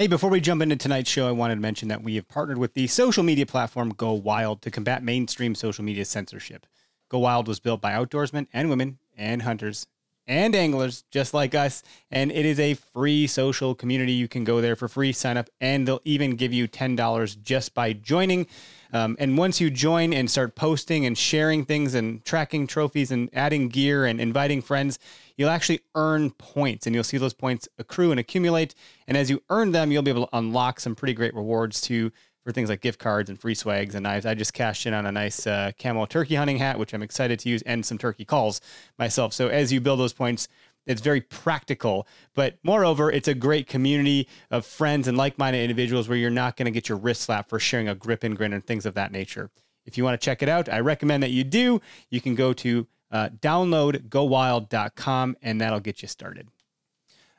Hey, before we jump into tonight's show, I wanted to mention that we have partnered with the social media platform Go Wild to combat mainstream social media censorship. Go Wild was built by outdoorsmen and women and hunters and anglers just like us, and it is a free social community. You can go there for free, sign up, and they'll even give you $10 just by joining. Um, and once you join and start posting and sharing things and tracking trophies and adding gear and inviting friends, you'll actually earn points and you'll see those points accrue and accumulate. And as you earn them, you'll be able to unlock some pretty great rewards too for things like gift cards and free swags and knives. I just cashed in on a nice uh, camo turkey hunting hat, which I'm excited to use, and some turkey calls myself. So as you build those points, it's very practical, but moreover, it's a great community of friends and like-minded individuals where you're not going to get your wrist slapped for sharing a grip and grin and things of that nature. If you want to check it out, I recommend that you do. You can go to uh, downloadgowild.com and that'll get you started.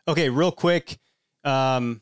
Okay, real quick. Um,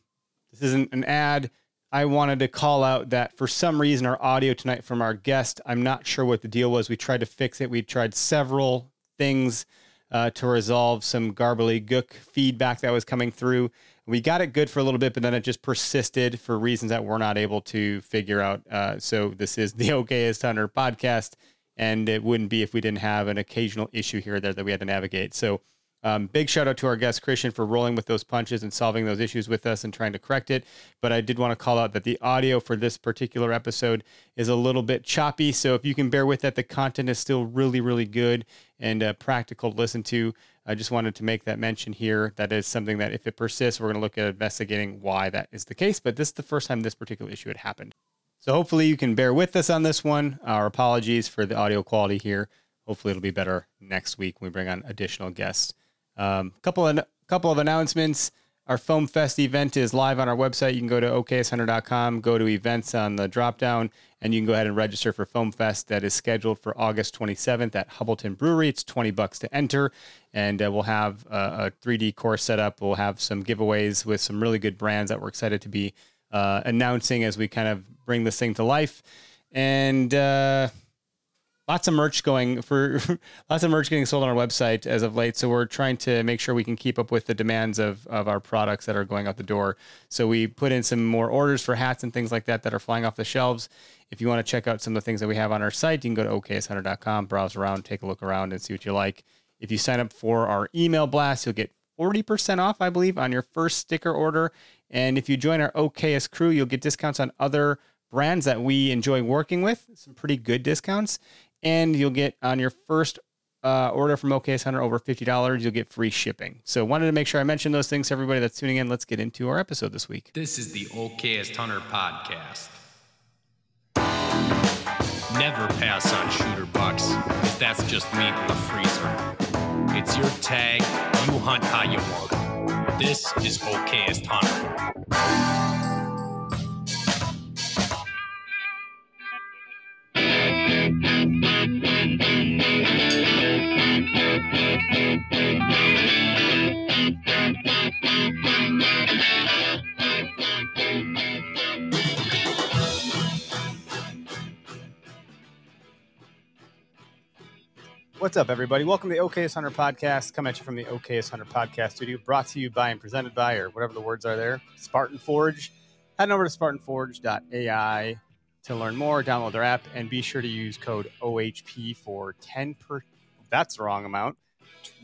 this isn't an ad. I wanted to call out that for some reason our audio tonight from our guest, I'm not sure what the deal was. We tried to fix it. We tried several things uh, to resolve some garbly gook feedback that was coming through. We got it good for a little bit, but then it just persisted for reasons that we're not able to figure out. Uh, so this is the Okayest Hunter podcast, and it wouldn't be if we didn't have an occasional issue here or there that we had to navigate. So um, big shout out to our guest Christian for rolling with those punches and solving those issues with us and trying to correct it. But I did want to call out that the audio for this particular episode is a little bit choppy. So if you can bear with that, the content is still really, really good and uh, practical to listen to. I just wanted to make that mention here. That is something that if it persists, we're going to look at investigating why that is the case. But this is the first time this particular issue had happened. So hopefully you can bear with us on this one. Our apologies for the audio quality here. Hopefully it'll be better next week when we bring on additional guests. Um, couple of couple of announcements. Our Foam Fest event is live on our website. You can go to okayesthunter.com, go to events on the drop down, and you can go ahead and register for Foam Fest. That is scheduled for August 27th at Hubbleton Brewery. It's 20 bucks to enter, and uh, we'll have a, a 3D course set up. We'll have some giveaways with some really good brands that we're excited to be uh, announcing as we kind of bring this thing to life. And uh, lots of merch going for lots of merch getting sold on our website as of late. So we're trying to make sure we can keep up with the demands of, of our products that are going out the door. So we put in some more orders for hats and things like that that are flying off the shelves. If you want to check out some of the things that we have on our site, you can go to okayesthunter.com, browse around, take a look around, and see what you like. If you sign up for our email blast, you'll get 40% off, I believe, on your first sticker order. And if you join our OKS crew, you'll get discounts on other brands that we enjoy working with, some pretty good discounts and you'll get on your first uh, order from Okayest Hunter over $50, you'll get free shipping. So wanted to make sure I mentioned those things to everybody that's tuning in. Let's get into our episode this week. This is the Okayest Hunter podcast. Never pass on shooter bucks, because that's just meat in the freezer. It's your tag, you hunt how you want. This is Okayest Hunter. What's up, everybody? Welcome to the Okayest Hunter podcast. Come at you from the Okayest Hunter podcast studio, brought to you by and presented by, or whatever the words are there, Spartan Forge. Head over to SpartanForge.ai to learn more. Download their app and be sure to use code OHP for 10 per. That's the wrong amount.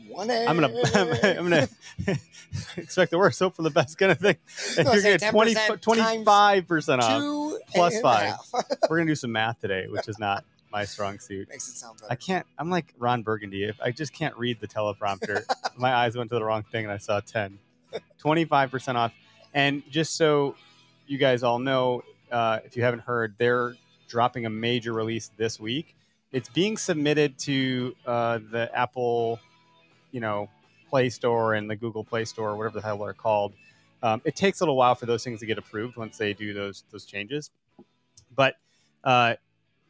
20. I'm gonna I'm gonna expect the worst, hope for the best kind of thing. And you're gonna get 20, 25 percent off plus five. We're gonna do some math today, which is not my strong suit. Makes it sound better. I can't. I'm like Ron Burgundy. If I just can't read the teleprompter, my eyes went to the wrong thing, and I saw 10, 25 percent off. And just so you guys all know, uh, if you haven't heard, they're dropping a major release this week. It's being submitted to uh, the Apple, you know, Play Store and the Google Play Store, whatever the hell they're called. Um, it takes a little while for those things to get approved once they do those those changes, but uh,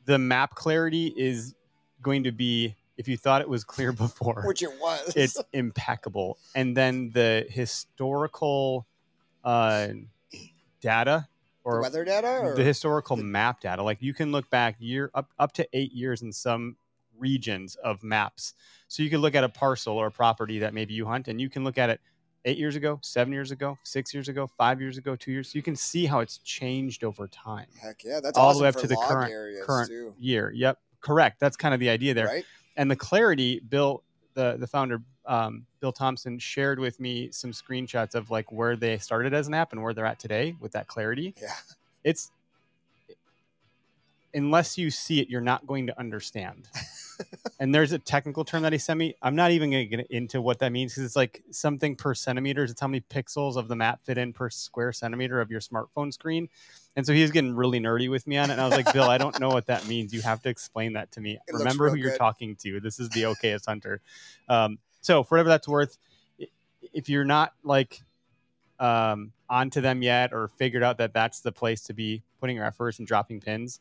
the map clarity is going to be if you thought it was clear before, Which it was. it's impeccable. And then the historical uh, data The or weather data or the historical map data, like you can look back year up up to eight years in some regions of maps. So you can look at a parcel or a property that maybe you hunt, and you can look at it eight years ago, seven years ago, six years ago, five years ago, two years. You can see how it's changed over time. heck yeah, that's all the way up to the current- current too, Year, yep, correct. That's kind of the idea there. right? and the clarity bill the the founder um, bill thompson shared with me some screenshots of like where they started as an app and where they're at today with that clarity Yeah. it's unless you see it you're not going to understand and there's a technical term that he sent me. I'm not even going to get into what that means because it's like something per centimeters it's how many pixels of the map fit in per square centimeter of your smartphone screen. And so he was getting really nerdy with me on it and i was like bill i don't know what that means. You have to explain that to me. It remember who you're good. talking to. This is the okayest hunter. Um, so for whatever that's worth if you're not like um, onto them yet or figured out that that's the place to be putting your efforts and dropping pins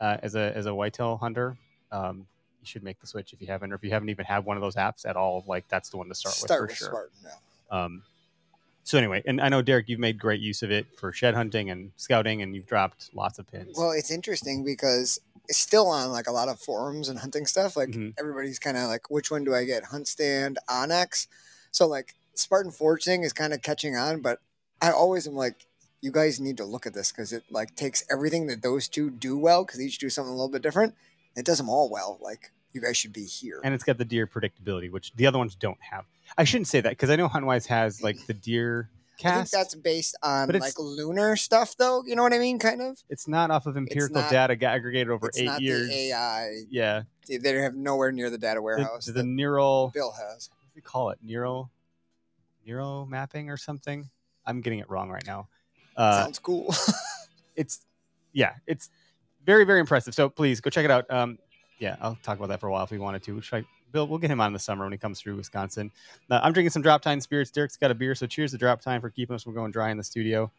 uh, as a as a whitetail hunter um, you should make the switch if you haven't or if you haven't even had one of those apps at all like that's the one to start, Start with with for sure Spartan now. um, so anyway and i know derek you've made great use of it for shed hunting and scouting and you've dropped lots of pins Well, it's interesting because it's still on like a lot of forums and hunting stuff. Like Mhm. everybody's kind of like, which one do I get? Hunt stand, onX. So like Spartan Forge thing is kind of catching on, but I always am like, you guys need to look at this because it like takes everything that those two do well because each do something a little bit different. It does them all well. Like you guys should be here. and it's got the deer predictability which the other ones don't have i shouldn't say that because i know huntwise has like the deer cast. I think that's based on like lunar stuff, though. You know what I mean? Kind of. it's not off of empirical not- data aggregated over it's eight not years the AI. yeah They have nowhere near the data warehouse the that neural Bill has. what do you call it neural neural mapping or something i'm getting it wrong right now uh, Sounds cool. it's yeah it's very very impressive. So please go check it out. Um yeah i'll talk about that for a while if we wanted to I, bill we'll get him on in the summer when he comes through wisconsin. Uh, i'm drinking some drop tine spirits. Derek's got a beer so cheers to drop tine for keeping us from going dry in the studio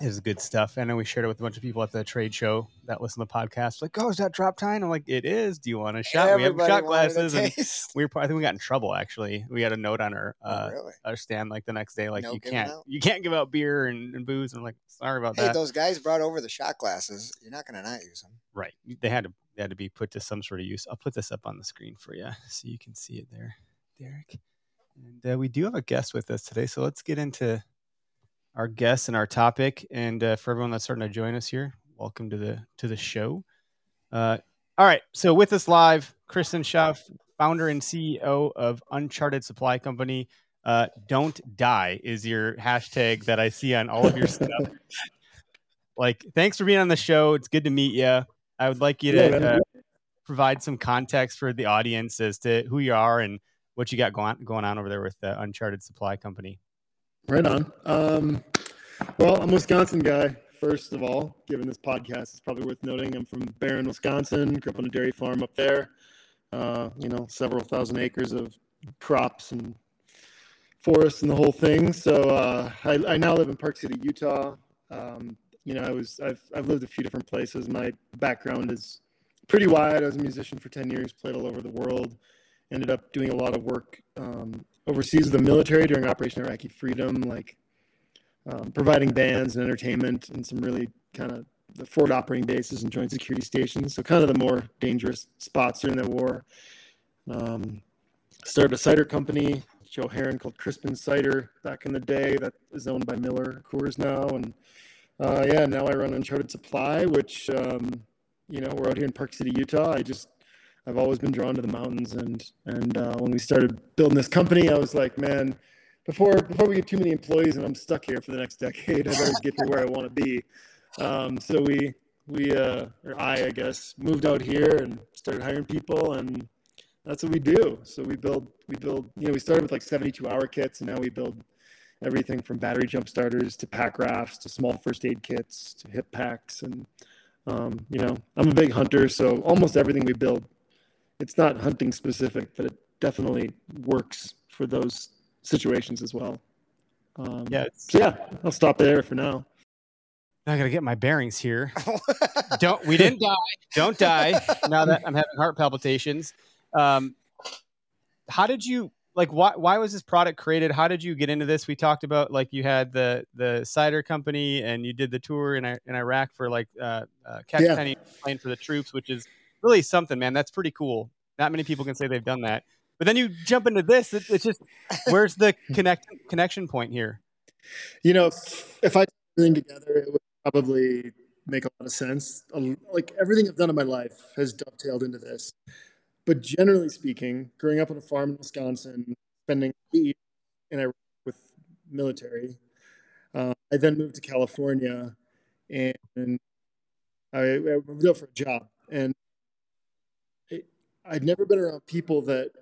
it was good stuff. I know we shared it with a bunch of people at the trade show that listen to the podcast. Like, oh, is that drop tine? I'm like, it is. Do you want a shot? we have shot glasses, and we were. I think we got in trouble. Actually, we had a note on our Oh, uh, really? our stand like the next day, like No you can't out? you can't give out beer and, and booze. I'm like, sorry about Hey, that. those guys brought over the shot glasses. You're not gonna not use them. Right. They had to they had to be put to some sort of use. I'll put this up on the screen for you so you can see it there, Derek. And uh, we do have a guest with us today, so let's get into our guests and our topic. And uh, for everyone that's starting to join us here, welcome to the to the show. Uh, all right, so with us live, Christian Schauf, founder and CEO of Uncharted Supply Company. Uh, Don't die is your hashtag that I see on all of your stuff. Like, thanks for being on the show. It's good to meet you. I would like you to uh, provide some context for the audience as to who you are and what you got going going on over there with the Uncharted Supply Company. Right on. Um, well, I'm a Wisconsin guy. First of all, given this podcast, it's probably worth noting I'm from Barron, Wisconsin. Grew up on a dairy farm up there. Uh, you know, several thousand acres of crops and forests and the whole thing. So uh, I, I now live in Park City, Utah. Um, you know, I was I've I've lived a few different places. My background is pretty wide. I was a musician for ten years, played all over the world. Ended up doing a lot of work um, overseas with the military during Operation Iraqi Freedom, like um, providing bands and entertainment and some really kind of the forward operating bases and joint security stations. So kind of the more dangerous spots during the war. Um, started a cider company, Joe Heron, called Crispin Cider back in the day. That is owned by Miller Coors now, and uh, yeah, now I run Uncharted Supply, which um, you know we're out here in Park City, Utah. I just I've always been drawn to the mountains, and and uh, when we started building this company, I was like, man, before before we get too many employees and I'm stuck here for the next decade, I better get to where I want to be. Um, so we we uh, or I I guess moved out here and started hiring people, and that's what we do. So we build we build you know we started with like 72 hour kits, and now we build everything from battery jump starters to pack rafts to small first aid kits to hip packs and um, you know i'm a big hunter so almost everything we build it's not hunting specific but it definitely works for those situations as well Um, Yeah, it's, So yeah, I'll stop there for now. I gotta get my bearings here. Don't we didn't die. Don't die. Now that I'm having heart palpitations. Um, how did you like? Why why was this product created? How did you get into this? We talked about like you had the the cider company and you did the tour in in Iraq for like uh, uh Cat Yeah. Penny playing for the troops, which is really something, man. That's pretty cool. Not many people can say they've done that. But then you jump into this. It, it's just where's the connect connection point here? You know, if, if I put everything together, it would probably make a lot of sense. Like everything I've done in my life has dovetailed into this. But generally speaking, growing up on a farm in Wisconsin, spending eight years in Iraq with military, uh, I then moved to California, and I, I moved out for a job. And I'd never been around people that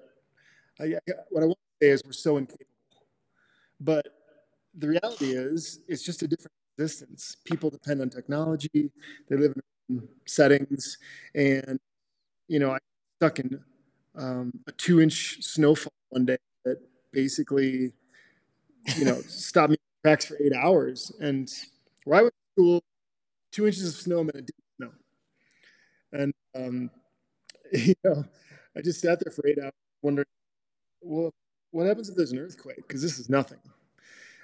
I, what I want to say is we're so incapable. But the reality is, it's just a different existence. People depend on technology. They live in settings, and you know, I stuck in um, a two-inch snowfall one day that basically, you know, stopped me tracks for eight hours. And where I went to school, two inches of snow meant it didn't snow. And um, you know, I just sat there for eight hours wondering, well, what happens if there's an earthquake? Because this is nothing.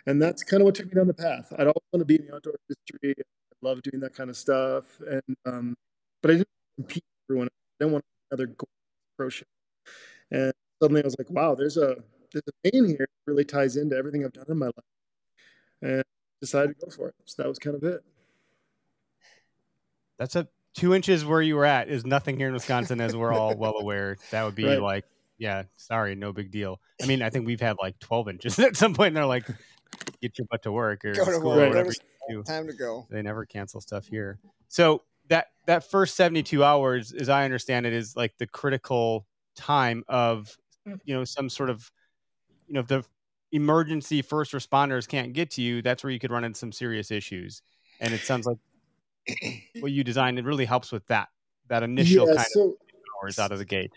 And that's kind of what took me down the path. I'd always want to be in the outdoor industry. I love doing that kind of stuff. And um, but I didn't compete with everyone. I didn't want another pro show. And suddenly I was like, wow, there's a there's a vein here that really ties into everything I've done in my life. And decided to go for it. So that was kind of it. That's a two inches where you were at is nothing here in Wisconsin, as we're all well aware. That would be Right. like, yeah, sorry, no big deal. I mean, I think we've had like 12 inches at some point. And they're like, get your butt to work or Go to school work. or whatever. Whatever's you do. Time to go. They never cancel stuff here. So that that first 72 hours, as I understand it, is like the critical time of you know some sort of you know if the emergency first responders can't get to you, that's where you could run into some serious issues. And it sounds like what you designed it really helps with that that initial yeah, kind so of hours out of the gate.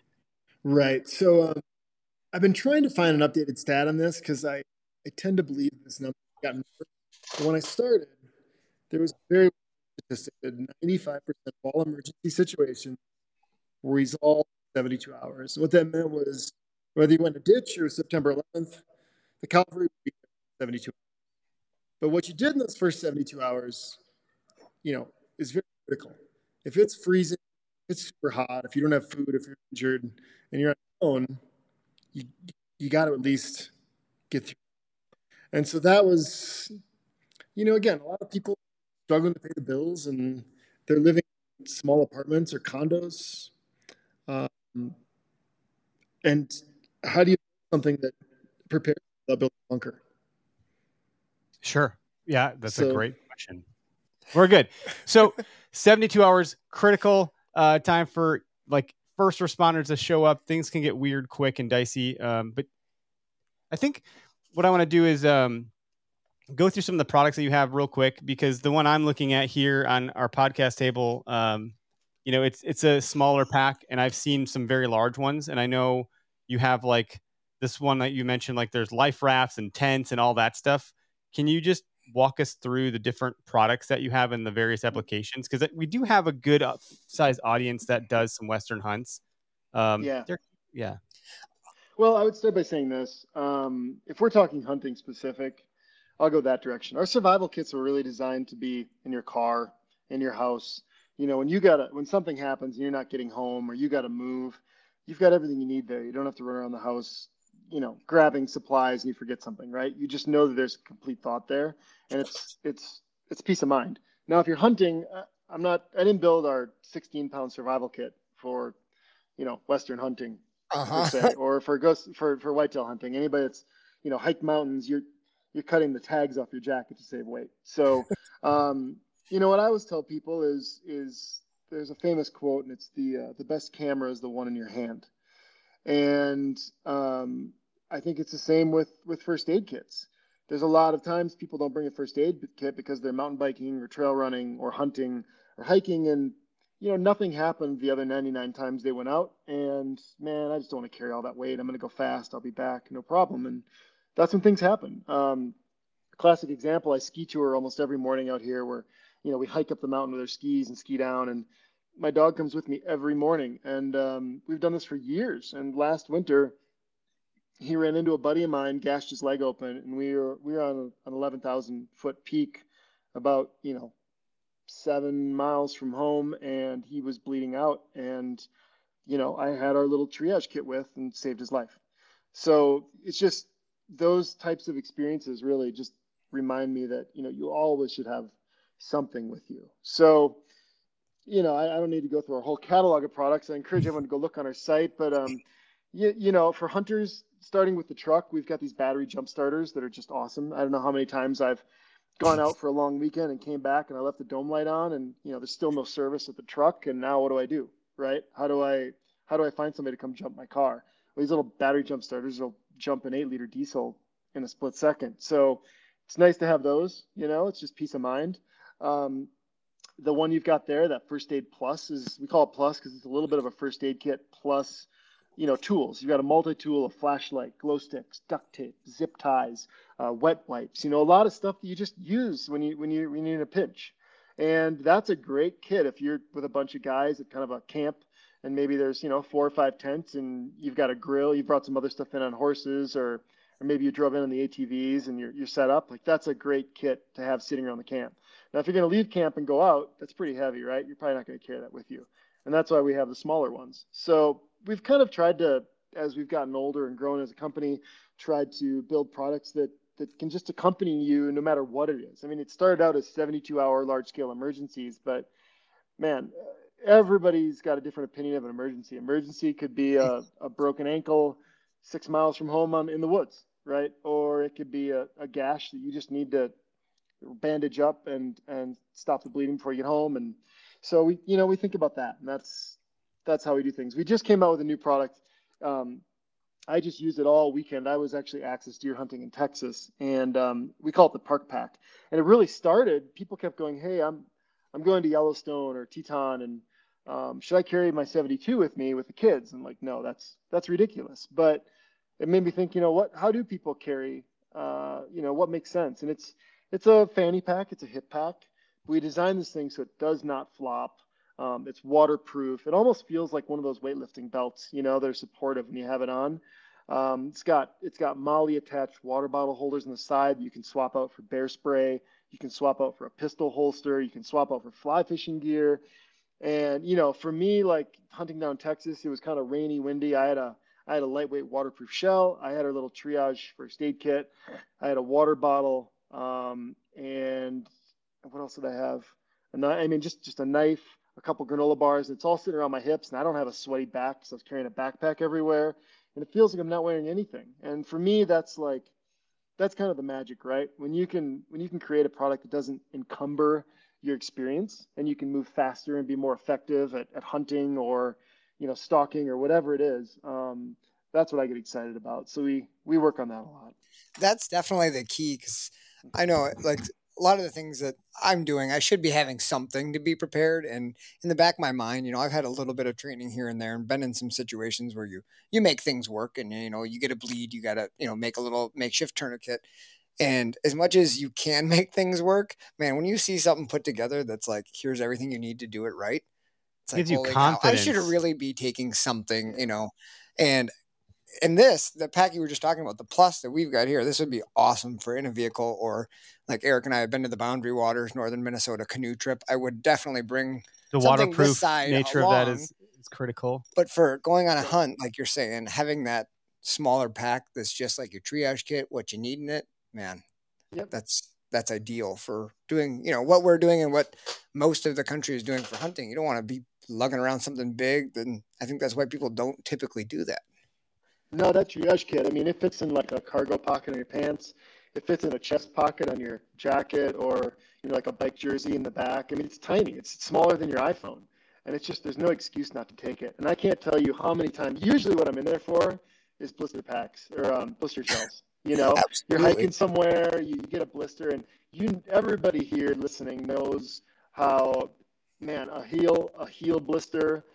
Right. So um, I've been trying to find an updated stat on this because I, I tend to believe this number gotten when I started, there was a very statistic that 95% of all emergency situations were resolved in 72 hours. What that meant was whether you went to ditch or September 11th, the cavalry would be there 72 hours. But what you did in those first 72 hours, you know, is very critical. If it's freezing, if it's super hot, if you don't have food, if you're injured, and you're on your own, you you got to at least get through. And so that was, you know, again, a lot of people struggling to pay the bills, and they're living in small apartments or condos. Um, and how do you do something that prepares without building a bunker? Sure. Yeah, that's a great question. We're good. So 72 hours critical uh, time for like first responders to show up. Things can get weird quick and dicey. Um, but I think what I want to do is um, go through some of the products that you have real quick because the one I'm looking at here on our podcast table, um, you know, it's it's a smaller pack, and I've seen some very large ones, and I know you have like this one that you mentioned, like there's life rafts and tents and all that stuff. Can you just walk us through the different products that you have in the various applications? Because we do have a good uh, size audience that does some Western hunts. Um, Yeah. yeah. Well, I would start by saying this. Um, if we're talking hunting specific, I'll go that direction. Our survival kits were really designed to be in your car, in your house. You know, when you gotta when something happens and you're not getting home or you gotta move, you've got everything you need there. You don't have to run around the house, you know, grabbing supplies and you forget something, right? You just know that there's complete thought there, and it's it's it's peace of mind. Now, if you're hunting, uh, I'm not. I didn't build our 16 pound survival kit for, you know, Western hunting Uh per huh. se, or for ghost for for whitetail hunting. Anybody that's you know hiked mountains, you're you're cutting the tags off your jacket to save weight. So, um, you know what I always tell people is is there's a famous quote, and it's the uh, the best camera is the one in your hand, and um, I think it's the same with with first aid kits. There's a lot of times people don't bring a first aid kit because they're mountain biking or trail running or hunting or hiking and you know, nothing happened the other 99 times they went out. And man, I just don't want to carry all that weight. I'm going to go fast. I'll be back. No problem. And that's when things happen. Um, classic example. I ski tour almost every morning out here, where you know we hike up the mountain with our skis and ski down, and my dog comes with me every morning, and um, we've done this for years. And last winter, he ran into a buddy of mine, gashed his leg open, and we were we were on an 11,000 foot peak, about you know seven miles from home, and he was bleeding out, and you know I had our little triage kit with and saved his life. So it's just those types of experiences really just remind me that you know you always should have something with you. So you know, I, I, don't need to go through our whole catalog of products. I encourage everyone to go look on our site. But um, you, you know, for hunters, starting with the truck, we've got these battery jump starters that are just awesome. I don't know how many times I've gone out for a long weekend and came back and I left the dome light on, and you know, there's still no service at the truck. And now what do I do? Right? How do I how do I find somebody to come jump my car? Well, these little battery jump starters will jump an eight liter diesel in a split second. So it's nice to have those. You know, it's just peace of mind. Um, the one you've got there, that first aid plus is we call it plus because it's a little bit of a first aid kit plus, you know, tools. You've got a multi-tool, a flashlight, glow sticks, duct tape, zip ties, uh, wet wipes. You know, a lot of stuff that you just use when you when you when you're in a pinch, and that's a great kit if you're with a bunch of guys at kind of a camp and maybe there's you know four or five tents and you've got a grill. You brought some other stuff in on horses or or maybe you drove in on the ATVs and you're, you're set up, like that's a great kit to have sitting around the camp. Now, if you're going to leave camp and go out, that's pretty heavy, right? You're probably not going to carry that with you. And that's why we have the smaller ones. So we've kind of tried to, as we've gotten older and grown as a company, tried to build products that that can just accompany you no matter what it is. I mean, it started out as 72 hour large scale emergencies, but man, everybody's got a different opinion of an emergency. Emergency could be a, a broken ankle six miles from home on, in the woods, right? Or it could be a, a gash that you just need to bandage up and and stop the bleeding before you get home. And so we, you know, we think about that, and that's that's how we do things. We just came out with a new product. Um, I just used it all weekend. I was actually axis deer hunting in Texas, and um, we call it the Park Pack. And it really started. People kept going, "Hey, I'm I'm going to Yellowstone or Teton, and um, should I carry my 72 with me with the kids?" And like, no, that's that's ridiculous. But it made me think, you know, what? How do people carry? Uh, you know, what makes sense? And it's it's a fanny pack, it's a hip pack. We designed this thing so it does not flop. Um, it's waterproof. It almost feels like one of those weightlifting belts, you know, they're supportive when you have it on. Um, it's got it's got MOLLE attached water bottle holders on the side you can swap out for bear spray. You can swap out for a pistol holster. You can swap out for fly fishing gear. And you know, for me, like hunting down Texas, it was kind of rainy, windy. I had a I had a lightweight waterproof shell. I had a little triage first aid kit. I had a water bottle. Um, and what else did I have? A knife, I mean, just just a knife, a couple granola bars. It's all sitting around my hips, and I don't have a sweaty back because I was carrying a backpack everywhere, and it feels like I'm not wearing anything. And for me, that's like that's kind of the magic, right? When you can when you can create a product that doesn't encumber your experience, and you can move faster and be more effective at, at hunting or you know stalking or whatever it is. Um, that's what I get excited about. So we we work on that a lot. That's definitely the key because I know like a lot of the things that I'm doing, I should be having something to be prepared. And in the back of my mind, you know, I've had a little bit of training here and there and been in some situations where you you make things work and you know, you get a bleed, you gotta, you know, make a little makeshift tourniquet. And as much as you can make things work, man, when you see something put together that's like, here's everything you need to do it right, it's Gives like, you holy cow, I should really be taking something, you know. And and this, the pack you were just talking about, the plus that we've got here, this would be awesome for in a vehicle or like Eric and I have been to the Boundary Waters, northern Minnesota canoe trip. I would definitely bring the something this waterproof side nature of that is, is is critical. But for going on a hunt, like you're saying, having that smaller pack that's just like your triage kit, what you need in it, man, Yep. that's that's ideal for doing, you know, what we're doing and what most of the country is doing for hunting. You don't want to be lugging around something big. Then I think that's why people don't typically do that. No, that triage kit. I mean, it fits in like a cargo pocket on your pants. It fits in a chest pocket on your jacket, or you know, like a bike jersey in the back. I mean, it's tiny. It's smaller than your iPhone, and it's just there's no excuse not to take it. And I can't tell you how many times. Usually, what I'm in there for is blister packs or um, blister shells. You know, you're hiking somewhere, you get a blister, and you everybody here listening knows how man a heel a heel blister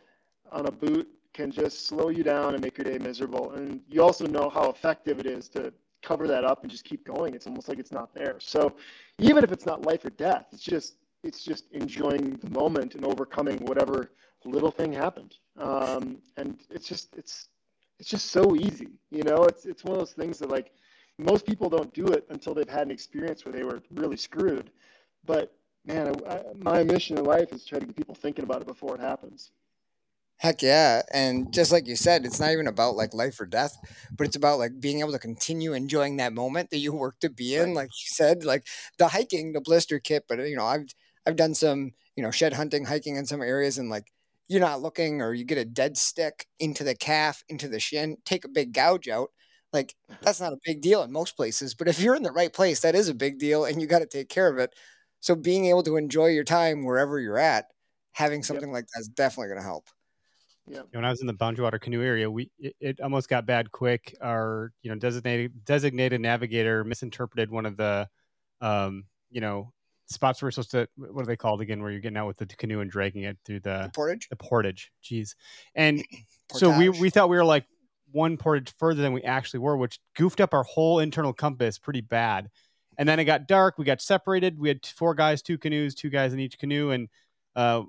on a boot can just slow you down and make your day miserable. And you also know how effective it is to cover that up and just keep going. It's almost like it's not there. So even if it's not life or death, it's just it's just enjoying the moment and overcoming whatever little thing happened. Um, and it's just it's it's just so easy. You know, it's it's one of those things that like most people don't do it until they've had an experience where they were really screwed. But man, I, I, my mission in life is to try to get people thinking about it before it happens. Heck yeah. And just like you said, it's not even about like life or death, but it's about like being able to continue enjoying that moment that you work to be in. Like you said, like the hiking, the blister kit, but you know, I've I've done some, you know, shed hunting, hiking in some areas and like you're not looking or you get a dead stick into the calf, into the shin, take a big gouge out. Like that's not a big deal in most places, but if you're in the right place, that is a big deal and you got to take care of it. So being able to enjoy your time wherever you're at, having something yep. like that's definitely going to help. Yeah. When I was in the Boundary Water canoe area, we it, it, almost got bad quick. Our you know designated designated navigator misinterpreted one of the um, you know spots where we're supposed to what are they called again? Where you're getting out with the canoe and dragging it through the, the portage. The portage. Jeez. And so we we thought we were like one portage further than we actually were, which goofed up our whole internal compass pretty bad. And then it got dark. We got separated. We had four guys, two canoes, two guys in each canoe, and uh,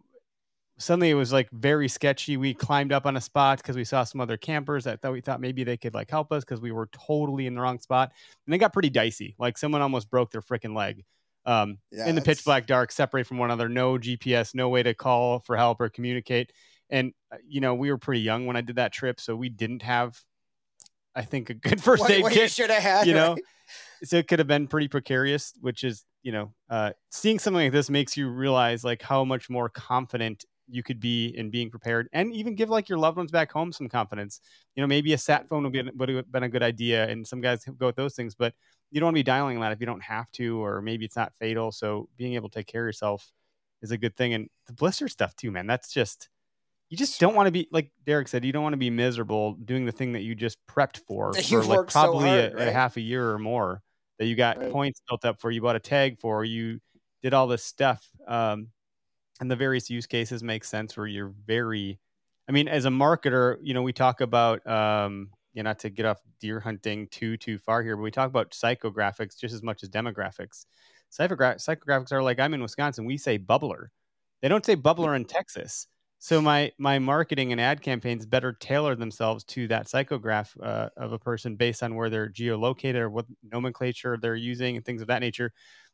suddenly it was like very sketchy. We climbed up on a spot because we saw some other campers that thought we thought maybe they could like help us because we were totally in the wrong spot. And it got pretty dicey. Like someone almost broke their freaking leg. Um, yeah, in the pitch black dark, separate from one another, no GPS, no way to call for help or communicate. And uh, you know, we were pretty young when I did that trip, so we didn't have, I think, a good first aid what kit. You should have had, you know. Right? So it could have been pretty precarious, which is, you know, uh, seeing something like this makes you realize like how much more confident you could be in being prepared and even give like your loved ones back home some confidence. You know, maybe a sat phone would, be, would have been a good idea. And some guys go with those things, but you don't want to be dialing that if you don't have to, or maybe it's not fatal. So being able to take care of yourself is a good thing. And the blister stuff too, man, that's just, you just don't want to be like Derek said. You don't want to be miserable doing the thing that you just prepped for for like probably so hard, a, right? a, half a year or more that you got right. points built up for. You bought a tag for. You did all this stuff. Um, and the various use cases make sense where you're very i mean as a marketer you know we talk about um you know not to get off deer hunting too too far here but we talk about psychographics just as much as demographics. Psychogra- psychographics are like i'm in wisconsin we say bubbler. They don't say bubbler in texas. So my my marketing and ad campaigns better tailor themselves to that psychograph uh, of a person based on where they're geolocated or what nomenclature they're using and things of that nature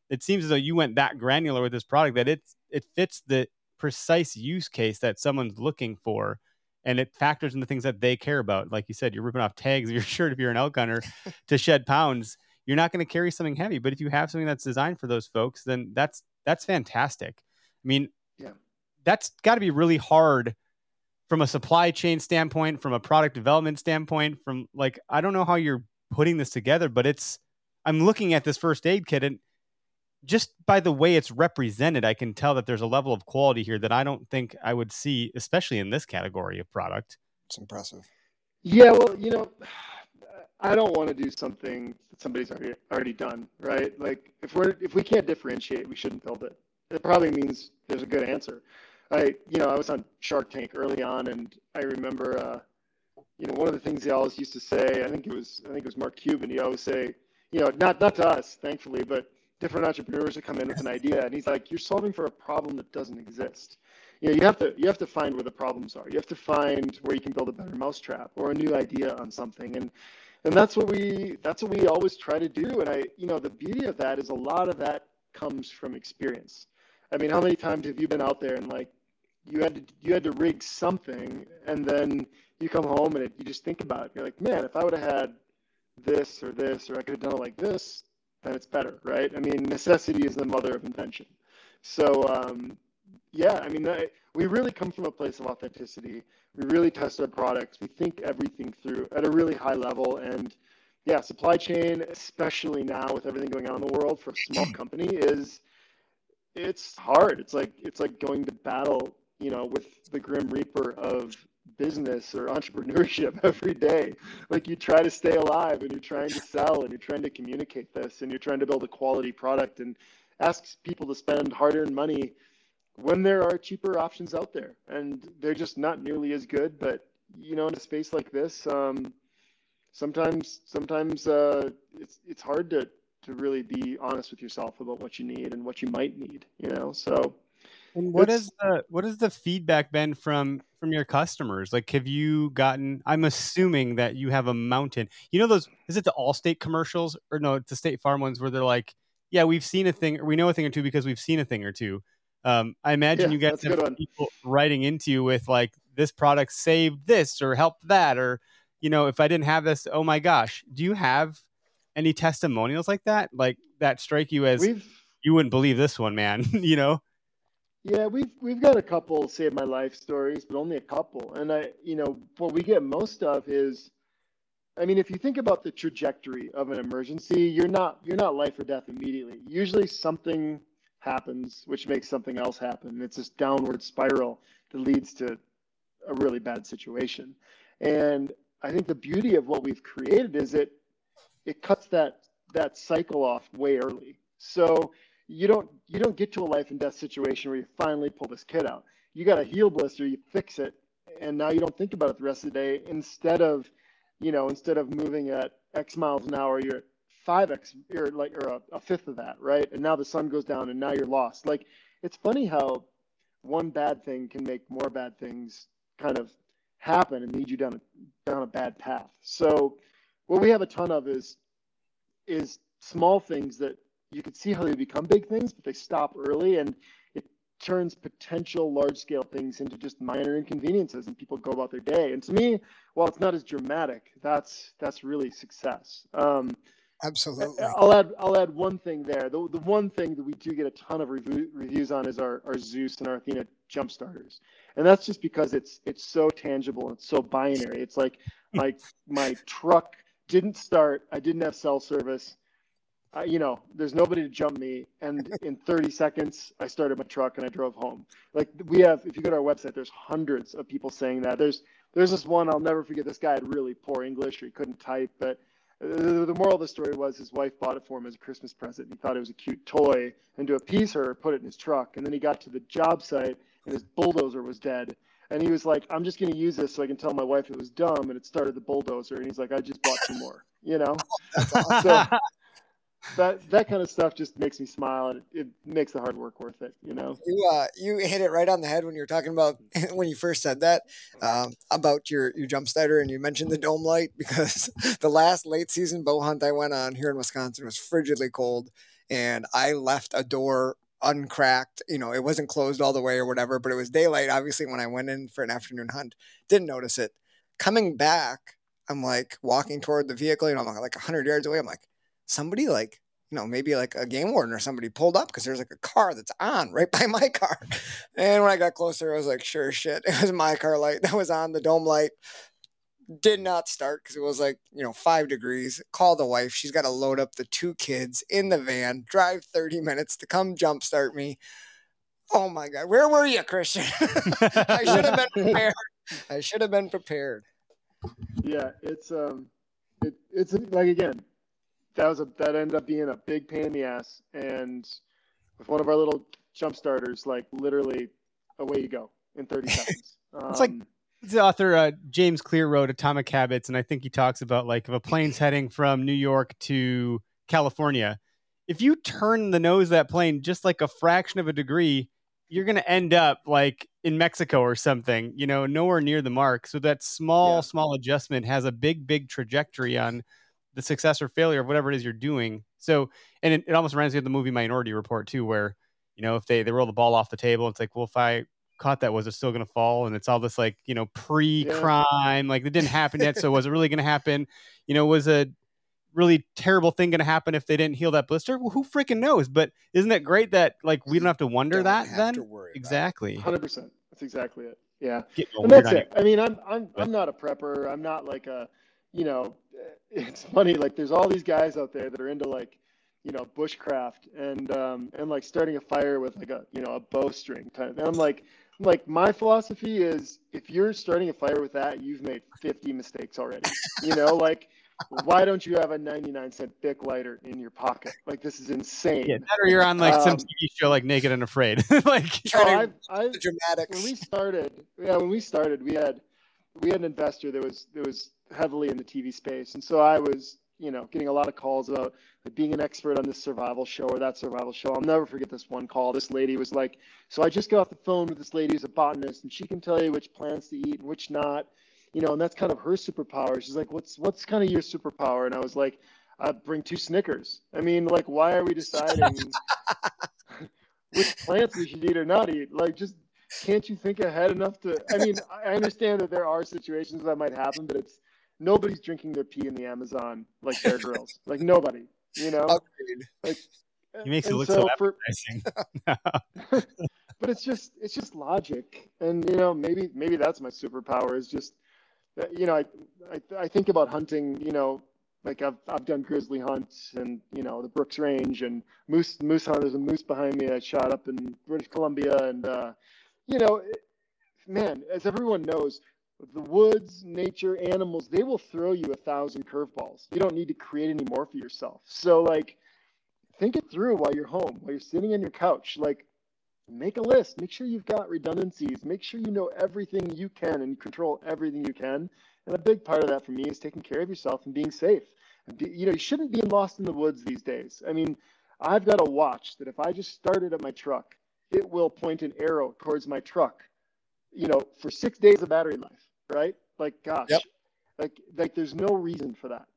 it seems as though you went that granular with this product that it's it fits the precise use case that someone's looking for and it factors in the things that they care about. Like you said you're ripping off tags of your shirt if you're an elk hunter to shed pounds. You're not going to carry something heavy but if you have something that's designed for those folks then that's that's fantastic. I mean yeah. that's got to be really hard from a supply chain standpoint from a product development standpoint from like i don't know how you're putting this together but it's i'm looking at this first aid kit and just by the way it's represented, I can tell that there's a level of quality here that I don't think I would see, especially in this category of product. It's impressive. Yeah, well, you know, I don't want to do something that somebody's already already done, right? Like if we're if we can't differentiate, we shouldn't build it. It probably means there's a good answer. I, you know, I was on Shark Tank early on, and I remember, uh, you know, one of the things they always used to say. I think it was, I think it was Mark Cuban. He always say, you know, not not to us, thankfully, but different entrepreneurs that come in with an idea and he's like you're solving for a problem that doesn't exist. You know you have to you have to find where the problems are. You have to find where you can build a better mousetrap or a new idea on something and and that's what we that's what we always try to do and i you know the beauty of that is a lot of that comes from experience. I mean how many times have you been out there and like you had to you had to rig something and then you come home and it, you just think about it you're like man if i would have had this or this or i could have done it like this then it's better, right? I mean, necessity is the mother of invention. So, um, yeah, I mean, we really come from a place of authenticity. We really test our products. We think everything through at a really high level. And yeah, supply chain, especially now with everything going on in the world for a small company, is it's hard. It's like it's like going to battle, you know, with the grim reaper of business or entrepreneurship every day. Like you try to stay alive and you're trying to sell and you're trying to communicate this and you're trying to build a quality product and ask people to spend hard earned money when there are cheaper options out there and they're just not nearly as good. But, you know, in a space like this, um, sometimes sometimes uh, it's it's hard to to really be honest with yourself about what you need and what you might need. You know, so. And what is the what is the feedback been from from your customers? Like, have you gotten? I'm assuming that you have a mountain. You know those? Is it the Allstate commercials or no? It's the State Farm ones where they're like, "Yeah, we've seen a thing, or we know a thing or two because we've seen a thing or two. Um, I imagine Yeah, you guys have people writing into you with like, "This product saved this or helped that," or you know, if I didn't have this, oh my gosh. Do you have any testimonials like that? Like that strike you as We've you wouldn't believe this one, man? you know? Yeah, we've we've got a couple save my life stories, but only a couple. And I, you know, what we get most of is, I mean, if you think about the trajectory of an emergency, you're not you're not life or death immediately. Usually something happens which makes something else happen. It's this downward spiral that leads to a really bad situation. And I think the beauty of what we've created is it it cuts that that cycle off way early. So you don't you don't get to a life and death situation where you finally pull this kid out. You got a heel blister, you fix it, and now you don't think about it the rest of the day. Instead of, you know, instead of moving at X miles an hour, you're at five X or like or a, a fifth of that, right? And now the sun goes down and now you're lost. Like it's funny how one bad thing can make more bad things kind of happen and lead you down a down a bad path. So what we have a ton of is is small things that you can see how they become big things, but they stop early and it turns potential large scale things into just minor inconveniences and people go about their day. And to me, while it's not as dramatic, that's that's really success. Um, Absolutely. I'll add I'll add one thing there. The, the one thing that we do get a ton of review, reviews on is our, our Zeus and our Athena jump starters, and that's just because it's it's so tangible and it's so binary. It's like my my truck didn't start. I didn't have cell service. Uh, you know, there's nobody to jump me, and in 30 seconds, I started my truck and I drove home. Like we have, if you go to our website, there's hundreds of people saying that. There's there's this one I'll never forget. This guy had really poor English, or he couldn't type, but uh, the moral of the story was his wife bought it for him as a Christmas present. He thought it was a cute toy and to appease her, put it in his truck. And then he got to the job site and his bulldozer was dead. And he was like, I'm just going to use this so I can tell my wife it was dumb. And it started the bulldozer. And he's like, I just bought two more, you know? So that, that kind of stuff just makes me smile and it, makes the hard work worth it, you know? You uh, you hit it right on the head when you were talking about when you first said that um, about your your jump starter, and you mentioned the dome light because the last late season bow hunt I went on here in Wisconsin was frigidly cold, and I left a door uncracked. You know, it wasn't closed all the way or whatever, but it was daylight. Obviously, when I went in for an afternoon hunt, didn't notice it. Coming back, I'm like walking toward the vehicle. You know, I'm like hundred yards away. I'm like, somebody like you know, maybe like a game warden or somebody pulled up because there's like a car that's on right by my car. And when I got closer, I was like, sure shit, it was my car light that was on. The dome light did not start because it was like, you know, five degrees. Call the wife. She's got to load up the two kids in the van, drive 30 minutes to come jumpstart me. Oh my God. Where were you, Christian? I should have been prepared. I should have been prepared. Yeah, it's um, it, it's like again, that was a that ended up being a big pain in the ass, and with one of our little jump starters, like literally, away you go in thirty seconds. Um, It's like- the author uh, James Clear wrote Atomic Habits, and I think he talks about like if a plane's heading from New York to California, if you turn the nose of that plane just like a fraction of a degree, you're going to end up like in Mexico or something, you know, nowhere near the mark. So that small, Yeah. small adjustment has a big, big trajectory on the success or failure of whatever it is you're doing. So, and it, it almost reminds me of the movie Minority Report too, where you know if they they roll the ball off the table, it's like, well, if I caught that, was it still going to fall? And it's all this like you know pre-crime, like it didn't happen yet, so was it really going to happen? You know, was a really terrible thing going to happen if they didn't heal that blister? Well, who freaking knows? But isn't it great that like we don't have to wonder Don't that then? Exactly. hundred percent. That's exactly it. Yeah. And that's it. I mean, I'm I'm I'm not a prepper. I'm not like a, you know, it's funny. Like there's all these guys out there that are into like, you know, bushcraft and um and like starting a fire with like a you know a bowstring kind of. And I'm like, like my philosophy is if you're starting a fire with that, you've made 50 mistakes already. You know, like. Why don't you have a 99 cent Bic lighter in your pocket? Like this is insane. Yeah, that or you're on like some Um, TV show like Naked and Afraid. like Oh, Trying I've, I've, The dramatics. when we started, yeah, when we started, we had we had an investor that was that was heavily in the TV space, and so I was, you know, getting a lot of calls about like, being an expert on this survival show or that survival show. I'll never forget this one call. This lady was like, "So I just got off the phone with this lady who's a botanist, and she can tell you which plants to eat and which not." You know, and that's kind of her superpower. She's like, "What's what's kind of your superpower?" And I was like, "I bring two Snickers." I mean, like, why are we deciding which plants we should eat or not eat? Like, just can't you think ahead enough to? I mean, I understand that there are situations that might happen, but it's nobody's drinking their pee in the Amazon like Bear Grylls. like nobody, you know. Agreed. Like, He makes it look so, for- appetizing. but it's just it's just logic, and you know maybe maybe that's my superpower is just that, you know I, I I think about hunting, you know. Like I've I've done grizzly hunts and you know the Brooks Range and moose moose hunt. There's a moose behind me. I shot up in British Columbia and uh, you know, it- man, as everyone knows, the woods, nature, animals, they will throw you a thousand curveballs. You don't need to create any more for yourself. So, like, think it through while you're home, while you're sitting on your couch. Like, make a list. Make sure you've got redundancies. Make sure you know everything you can and control everything you can. And a big part of that for me is taking care of yourself and being safe. You know, you shouldn't be lost in the woods these days. I mean, I've got a watch that if I just started at my truck, it will point an arrow towards my truck, you know, for six days of battery life, right? Like, gosh, Yep. like, like there's no reason for that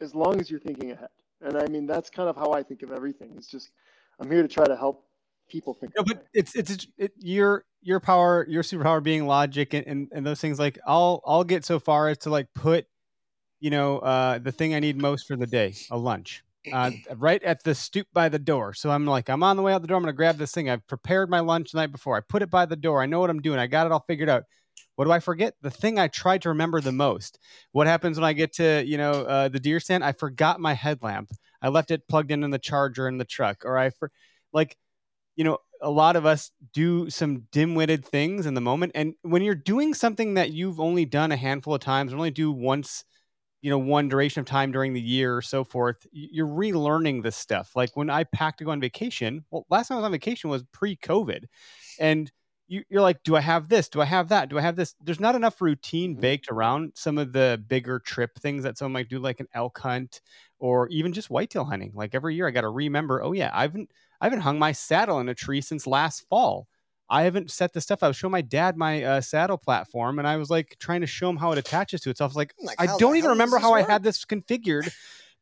as long as you're thinking ahead. And I mean, that's kind of how I think of everything. It's just, I'm here to try to help people think. No, but it's it's it, your your power, your superpower being logic and, and and those things. Like I'll I'll get so far as to like put, you know, uh, the thing I need most for the day, a lunch, uh, right at the stoop by the door. So I'm like, I'm on the way out the door. I'm gonna grab this thing. I've prepared my lunch the night before. I put it by the door. I know what I'm doing. I got it all figured out. What do I forget? The thing I tried to remember the most. What happens when I get to you know uh, the deer stand? I forgot my headlamp. I left it plugged in in the charger in the truck, or I for like you know, a lot of us do some dim-witted things in the moment. And when you're doing something that you've only done a handful of times, only do once, you know, one duration of time during the year or so forth, you're relearning this stuff. Like when I packed to go on vacation, well, last time I was on vacation was pre-COVID, and you, you're like, do I have this? Do I have that? Do I have this? There's not enough routine Mhm. baked around some of the bigger trip things that someone might do, like an elk hunt or even just whitetail hunting. Like every year, I got to remember. Oh yeah, I haven't I haven't hung my saddle in a tree since last fall. I haven't set the stuff. I was showing my dad my uh, saddle platform, and I was like trying to show him how it attaches to itself. Like, Like, I don't even remember how I had this configured,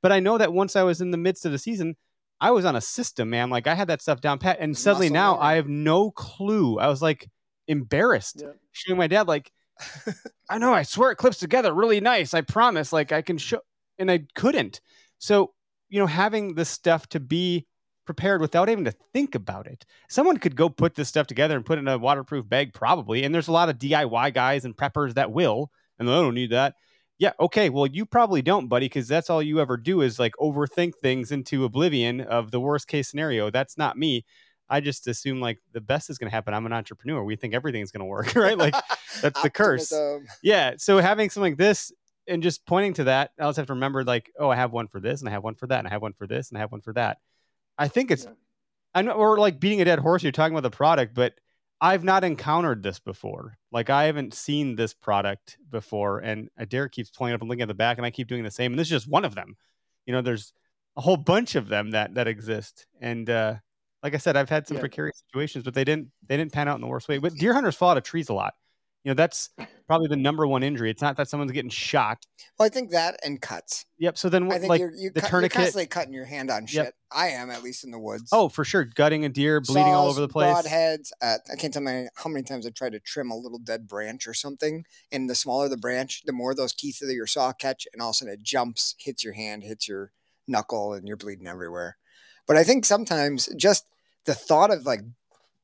but I know that once I was in the midst of the season, I was on a system, man. Like I had that stuff down pat, and suddenly Muscle now memory. I have no clue. I was like embarrassed Yeah. showing my dad, like, I know, I swear it clips together really nice. I promise. Like I can show, and I couldn't. So you know, having this stuff to be prepared without having to think about it. Someone could go put this stuff together and put it in a waterproof bag, probably. And there's a lot of DIY guys and preppers that will, and I don't need that. Yeah, okay. Well, you probably don't, buddy, because that's all you ever do is like overthink things into oblivion of the worst case scenario. That's not me. I just assume like the best is going to happen. I'm an entrepreneur. We think everything's going to work, right? Like, that's the curse. Yeah. So having something like this and just pointing to that, I also have to remember like, oh, I have one for this, and I have one for that, and I have one for this, and I have one for that. I think it's Yeah. I know we're like beating a dead horse. You're talking about the product, but I've not encountered this before. Like I haven't seen this product before, and uh, Derek keeps pulling up and looking at the back, and I keep doing the same. And this is just one of them. You know, there's a whole bunch of them that that exist. And uh, like I said, I've had some Yeah. precarious situations, but they didn't they didn't pan out in the worst way. But deer hunters fall out of trees a lot. You know, that's probably the number one injury. It's not that someone's getting shot. Well, I think that and cuts. Yep. So then, I what, think like you're, you the cut, tourniquet- you're constantly cutting your hand on shit. Yep. I am, at least in the woods. oh, for sure, gutting a deer, bleeding all over the place. Broadheads. Uh, I can't tell my how many times I tried to trim a little dead branch or something. And the smaller the branch, the more those teeth of your saw catch, and all of a sudden it jumps, hits your hand, hits your knuckle, and you're bleeding everywhere. But I think sometimes just the thought of like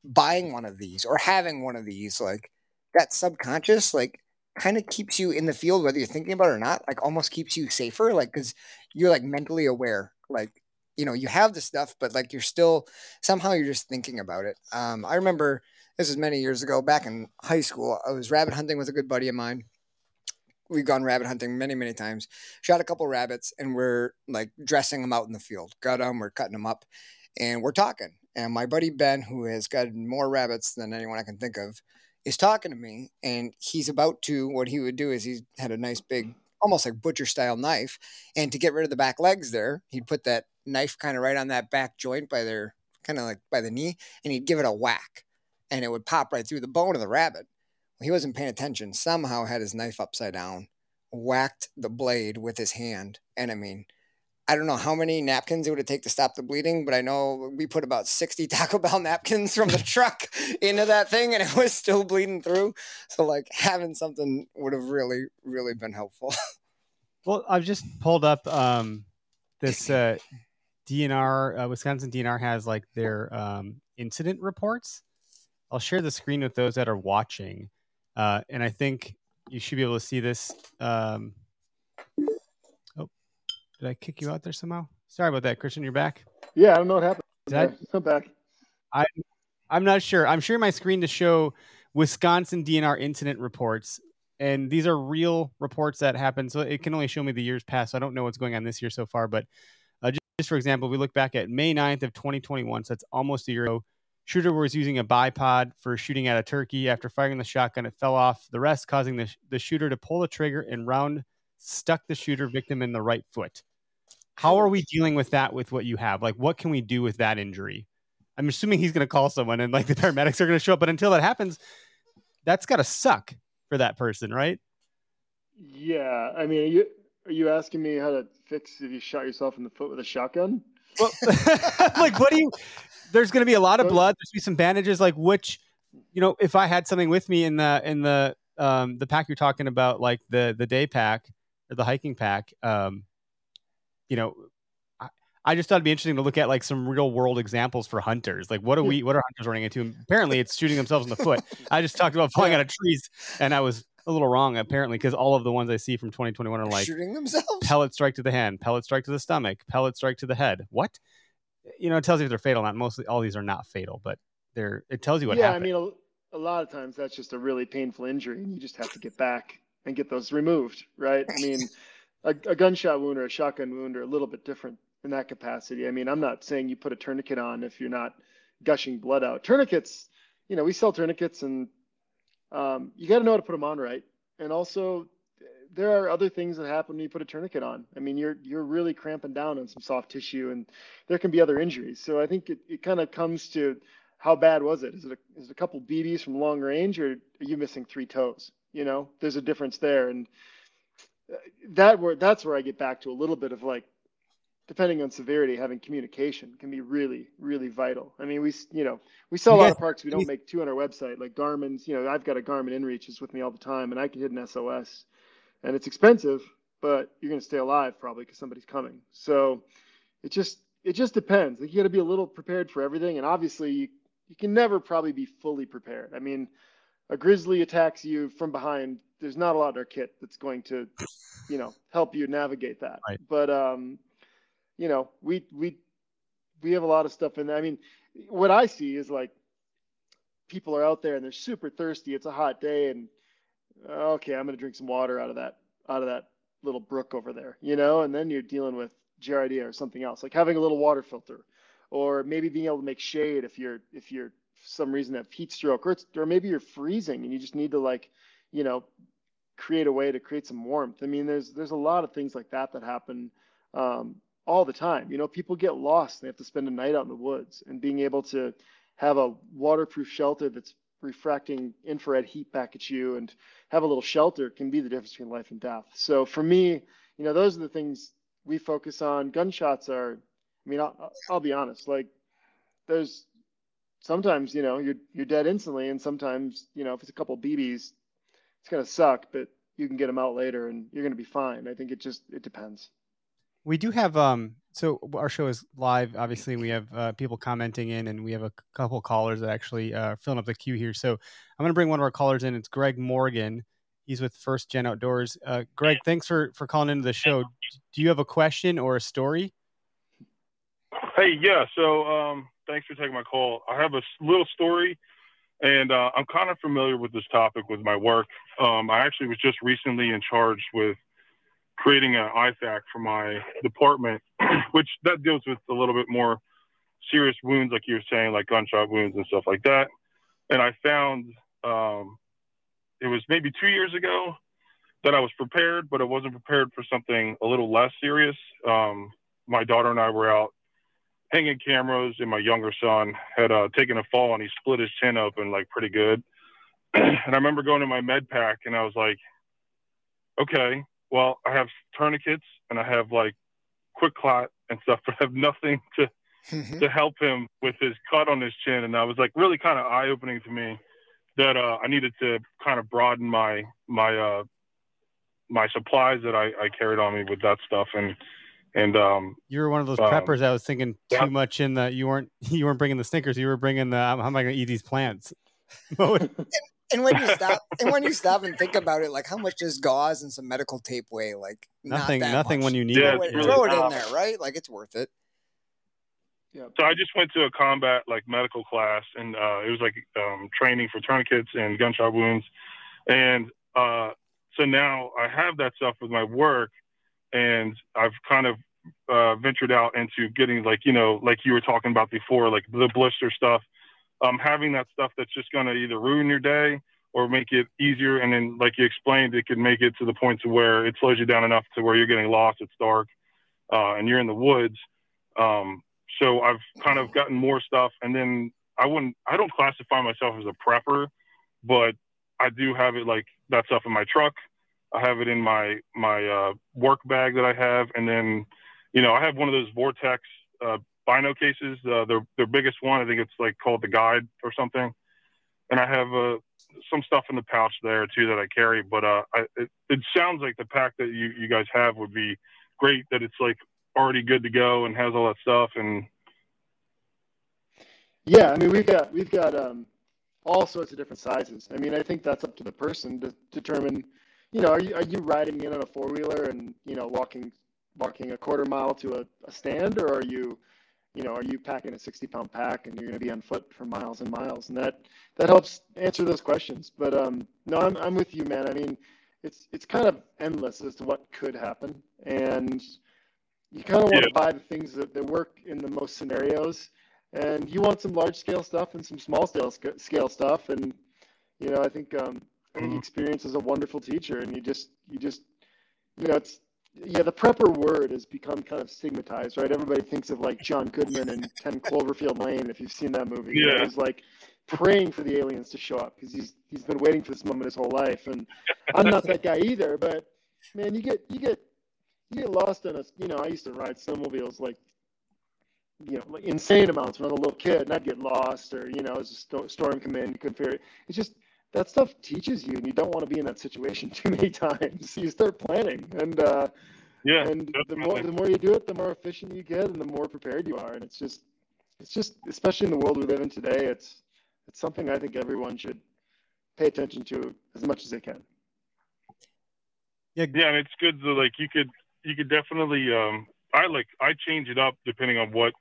buying one of these or having one of these, like that subconscious, like kind of keeps you in the field, whether you're thinking about it or not, like almost keeps you safer, like because you're like mentally aware, like you know you have the stuff, but like you're still somehow you're just thinking about it. Um, I remember this was many years ago, back in high school. I was rabbit hunting with a good buddy of mine. We've gone rabbit hunting many, many times. Shot a couple rabbits, and we're like dressing them out in the field. Got them, we're cutting them up, and we're talking. And my buddy Ben, who has got more rabbits than anyone I can think of, is talking to me, and he's about to. What he would do is he had a nice big almost like butcher style knife. And to get rid of the back legs there, he'd put that knife kind of right on that back joint by their kind of like by the knee, and he'd give it a whack, and it would pop right through the bone of the rabbit. He wasn't paying attention. Somehow had his knife upside down, whacked the blade with his hand, and I mean, I don't know how many napkins it would have take to stop the bleeding, but I know we put about 60 Taco Bell napkins from the truck into that thing and it was still bleeding through. So, like, having something would have really, really been helpful. Well, I've just pulled up um, this uh, DNR, uh, Wisconsin DNR has like their um, incident reports. I'll share the screen with those that are watching. Uh, and I think you should be able to see this. Um, did I kick you out there somehow? Sorry about that, Christian. You're back. Yeah, I don't know what happened. That, I'm back. I, I'm not sure. I'm sharing my screen to show Wisconsin DNR incident reports, and these are real reports that happened. So it can only show me the years past. So I don't know what's going on this year so far. But uh, just, just for example, we look back at May 9th of 2021. So that's almost a year ago. Shooter was using a bipod for shooting at a turkey. After firing the shotgun, it fell off the rest, causing the, the shooter to pull the trigger and round stuck the shooter victim in the right foot. How are we dealing with that with what you have? Like, what can we do with that injury? I'm assuming he's going to call someone and like the paramedics are going to show up. But until that happens, that's got to suck for that person, right? Yeah, I mean, are you are you asking me how to fix if you shot yourself in the foot with a shotgun? Well, like, what do you? There's going to be a lot of blood. There's be some bandages. Like, which, you know, if I had something with me in the in the um the pack you're talking about, like the the day pack or the hiking pack, um, you know, I, I just thought it'd be interesting to look at like some real world examples for hunters. Like, what are we? What are hunters running into? And apparently, it's shooting themselves in the foot. I just talked about falling out of trees, and I was a little wrong apparently because all of the ones I see from 2021 are like shooting themselves. pellet strike to the hand, pellet strike to the stomach, pellet strike to the head. What? You know, it tells you if they're fatal. or Not mostly all these are not fatal, but they're. It tells you what yeah, happened. I mean, a, a lot of times that's just a really painful injury, and you just have to get back and get those removed, right? I mean, a, a gunshot wound or a shotgun wound are a little bit different in that capacity. I mean, I'm not saying you put a tourniquet on if you're not gushing blood out. Tourniquets, you know, we sell tourniquets, and um, you got to know how to put them on right. And also, there are other things that happen when you put a tourniquet on. I mean, you're you're really cramping down on some soft tissue, and there can be other injuries. So I think it, it kind of comes to how bad was it? Is it a, is it a couple BBs from long range, or are you missing three toes? You know, there's a difference there, and uh, that where that's where I get back to a little bit of like, depending on severity, having communication can be really really vital. I mean, we you know we sell a lot of parks we don't make two on our website, like Garmin's. You know, I've got a Garmin InReach is with me all the time, and I can hit an SOS, and it's expensive, but you're going to stay alive probably because somebody's coming. So it just it just depends. Like you got to be a little prepared for everything, and obviously you, you can never probably be fully prepared. I mean, a grizzly attacks you from behind. There's not a lot in our kit that's going to, you know, help you navigate that. Right. But um, you know, we we we have a lot of stuff in there. I mean, what I see is like people are out there and they're super thirsty. It's a hot day, and okay, I'm gonna drink some water out of that out of that little brook over there, you know. And then you're dealing with giardia or something else, like having a little water filter, or maybe being able to make shade if you're if you're some reason have heat stroke, or it's, or maybe you're freezing and you just need to like, you know, create a way to create some warmth. I mean, there's there's a lot of things like that that happen um, all the time. You know, people get lost; they have to spend a night out in the woods, and being able to have a waterproof shelter that's refracting infrared heat back at you and have a little shelter can be the difference between life and death. So for me, you know, those are the things we focus on. Gunshots are, I mean, I'll, I'll be honest, like there's sometimes, you know, you're, you're dead instantly. And sometimes, you know, if it's a couple BBs, it's going to suck, but you can get them out later and you're going to be fine. I think it just, it depends. We do have um so our show is live obviously we have uh, people commenting in and we have a couple callers that actually uh filling up the queue here. So I'm going to bring one of our callers in. It's Greg Morgan. He's with First Gen Outdoors. Uh Greg, thanks for for calling into the show. Do you have a question or a story? Hey, yeah. So, um, thanks for taking my call. I have a little story, and uh, I'm kind of familiar with this topic with my work. Um, I actually was just recently in charge with creating an IFAK for my department, which that deals with a little bit more serious wounds, like you were saying, like gunshot wounds and stuff like that. And I found um, it was maybe two years ago that I was prepared, but I wasn't prepared for something a little less serious. Um, my daughter and I were out hanging cameras, and my younger son had uh, taken a fall and he split his chin open like pretty good. and I remember going to my med pack and I was like, okay, well, I have tourniquets and I have like quick clot and stuff, but I have nothing to Mhm. to help him with his cut on his chin. And that was like really kind of eye opening to me that uh, I needed to kind of broaden my my uh, my supplies that I, I carried on me with that stuff. And and um, You were one of those Um, preppers that was thinking too yeah. much in the. You weren't. You weren't bringing the Snickers. You were bringing the. How am I going to eat these plants? mode. And when you stop, and when you stop and think about it, like how much does gauze and some medical tape weigh? Like not nothing. that Nothing much. when you need Yeah, it. it, really throw it in not. there, right? Like it's worth it. so I just went to a combat like medical class, and uh, it was like um, training for tourniquets and gunshot wounds. And uh, so now I have that stuff with my work, and I've kind of uh, ventured out into getting like you know like you were talking about before, like the blister stuff. Um, having that stuff that's just going to either ruin your day or make it easier, and then like you explained, it could make it to the point to where it slows you down enough to where you're getting lost. It's dark, uh, and you're in the woods. Um, so I've kind of gotten more stuff, and then I wouldn't, I don't classify myself as a prepper, but I do have it like that stuff in my truck. I have it in my my uh, work bag that I have, and then you know I have one of those Vortex uh, bino cases. Uh, their their biggest one, I think it's like called the Guide or something, and I have uh, some stuff in the pouch there too that I carry. But uh, I, it, it sounds like the pack that you you guys have would be great. That it's like already good to go and has all that stuff and Yeah, I mean we've got we've got um, all sorts of different sizes. I mean, I think that's up to the person to determine. You know, are you are you riding in on a four wheeler and you know walking walking a quarter mile to a, a stand, or are you, you know, are you packing a sixty pound pack and you're going to be on foot for miles and miles? And that that helps answer those questions. But um, no, I'm I'm with you, man. I mean, it's it's kind of endless as to what could happen, and you kind of want to buy the things that, that work in the most scenarios and you want some large scale stuff and some small scale scale stuff and you know i think um think Mhm. experience is a wonderful teacher and you just you just you know it's yeah the prepper word has become kind of stigmatized right everybody thinks of like john goodman and 10 cloverfield lane if you've seen that movie Yeah. he's like praying for the aliens to show up because he's he's been waiting for this moment his whole life and i'm not that guy either but man you get you get you get lost in a you know i used to ride snowmobiles like you know like insane amounts when i was a little kid and i'd get lost or you know as a sto- storm come in you couldn't figure it it's just that stuff teaches you and you don't want to be in that situation too many times. You start planning and uh yeah and the more the more you do it the more efficient you get and the more prepared you are and it's just it's just especially in the world we live in today it's it's something i think everyone should pay attention to as much as they can. Yeah, yeah and it's good to like you could you could definitely um i like i change it up depending on what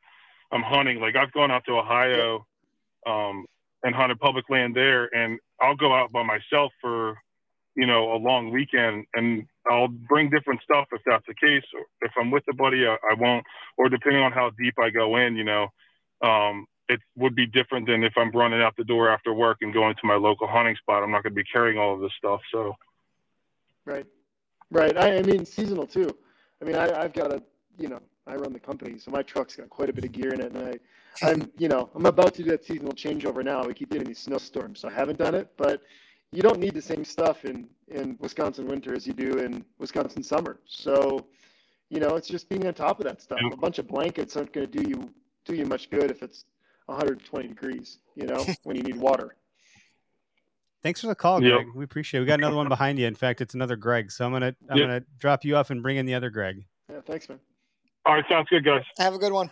i'm hunting. Like i've gone out to ohio um and hunted public land there and i'll go out by myself for you know a long weekend and i'll bring different stuff if that's the case if i'm with a buddy I, I won't or depending on how deep i go in you know um it would be different than if i'm running out the door after work and going to my local hunting spot i'm not going to be carrying all of this stuff so Right. Right. I, I mean, seasonal too. I mean, I, I've got a, you know, I run the company, so my truck's got quite a bit of gear in it. And I, I'm, you know, I'm about to do that seasonal changeover now. We keep getting these snowstorms, so I haven't done it. But you don't need the same stuff in, in Wisconsin winter as you do in Wisconsin summer. So, you know, it's just being on top of that stuff. A bunch of blankets aren't going to do you do you much good if it's 120 degrees, you know, when you need water. Thanks for the call, Yep. Greg. We appreciate it. We got another one behind you. In fact, it's another Greg. So I'm gonna I'm Yep. gonna drop you off and bring in the other Greg. Yeah, thanks, man. All right sounds good guys Have a good one.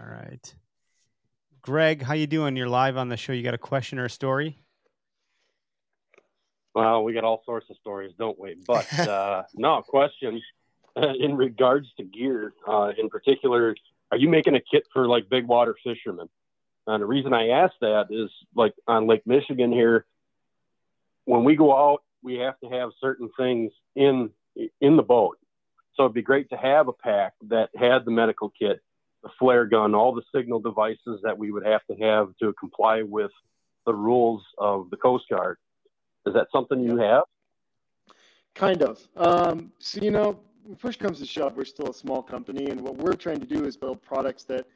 All right. Greg, how you doing? You're live on the show. You got a question or a story? Well, we got all sorts of stories, don't we? But uh, no question. In regards to gear, uh, in particular, are you making a kit for like big water fishermen? And the reason I ask that is like on Lake Michigan here, when we go out, we have to have certain things in in the boat. So it'd be great to have a pack that had the medical kit, the flare gun, all the signal devices that we would have to have to comply with the rules of the Coast Guard Is that something you have? Kind of. Um, so, you know, push comes to shove, we're still a small company, and what we're trying to do is build products that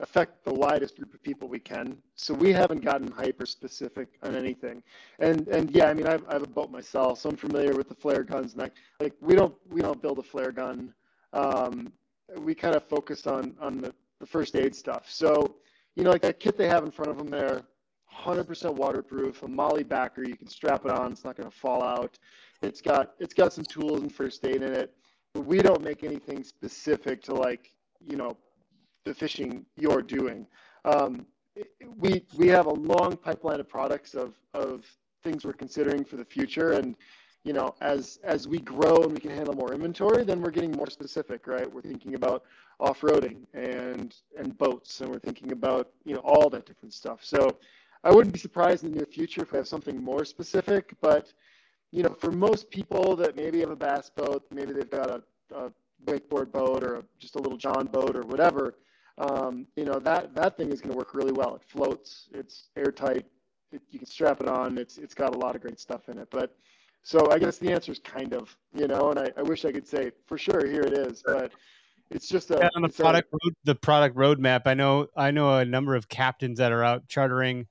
affect the widest group of people we can. So we haven't gotten hyper specific on anything. And and yeah, I mean, I've, I have a boat myself, so I'm familiar with the flare guns. And I, like, we don't we don't build a flare gun. Um, we kind of focus on on the, the first aid stuff. So you know, like that kit they have in front of them there, 100% waterproof, a MOLLE backer. You can strap it on; it's not going to fall out. It's got it's got some tools and first aid in it. But we don't make anything specific to like you know the fishing you're doing. Um, we we have a long pipeline of products of of things we're considering for the future, and you know as as we grow and we can handle more inventory, then we're getting more specific, right? We're thinking about off-roading and and boats, and we're thinking about you know all that different stuff. So I wouldn't be surprised in the near future if we have something more specific, but you know, for most people that maybe have a bass boat, maybe they've got a, a wakeboard boat or a, just a little John boat or whatever, um, you know, that, that thing is going to work really well. It floats, it's airtight, it, you can strap it on, it's, it's got a lot of great stuff in it. But so I guess the answer is kind of, you know, and I, I wish I could say for sure, here it is, but it's just a, yeah, on the product a, road, the product roadmap. I know, I know a number of captains that are out chartering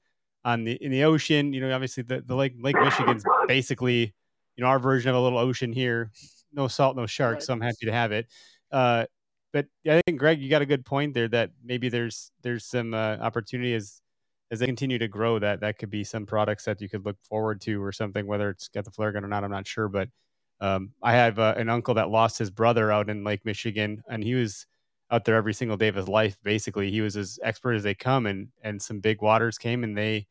on the in the ocean. You know, obviously the, the Lake Lake Michigan's basically you know our version of a little ocean here. No salt, no sharks. Right. So I'm happy to have it. Uh, but I think Greg, you got a good point there that maybe there's there's some uh, opportunity as as they continue to grow that that could be some products that you could look forward to or something. Whether it's got the flare gun or not, I'm not sure. But um, I have uh, an uncle that lost his brother out in Lake Michigan, and he was out there every single day of his life. Basically, he was as expert as they come, and and some big waters came, and they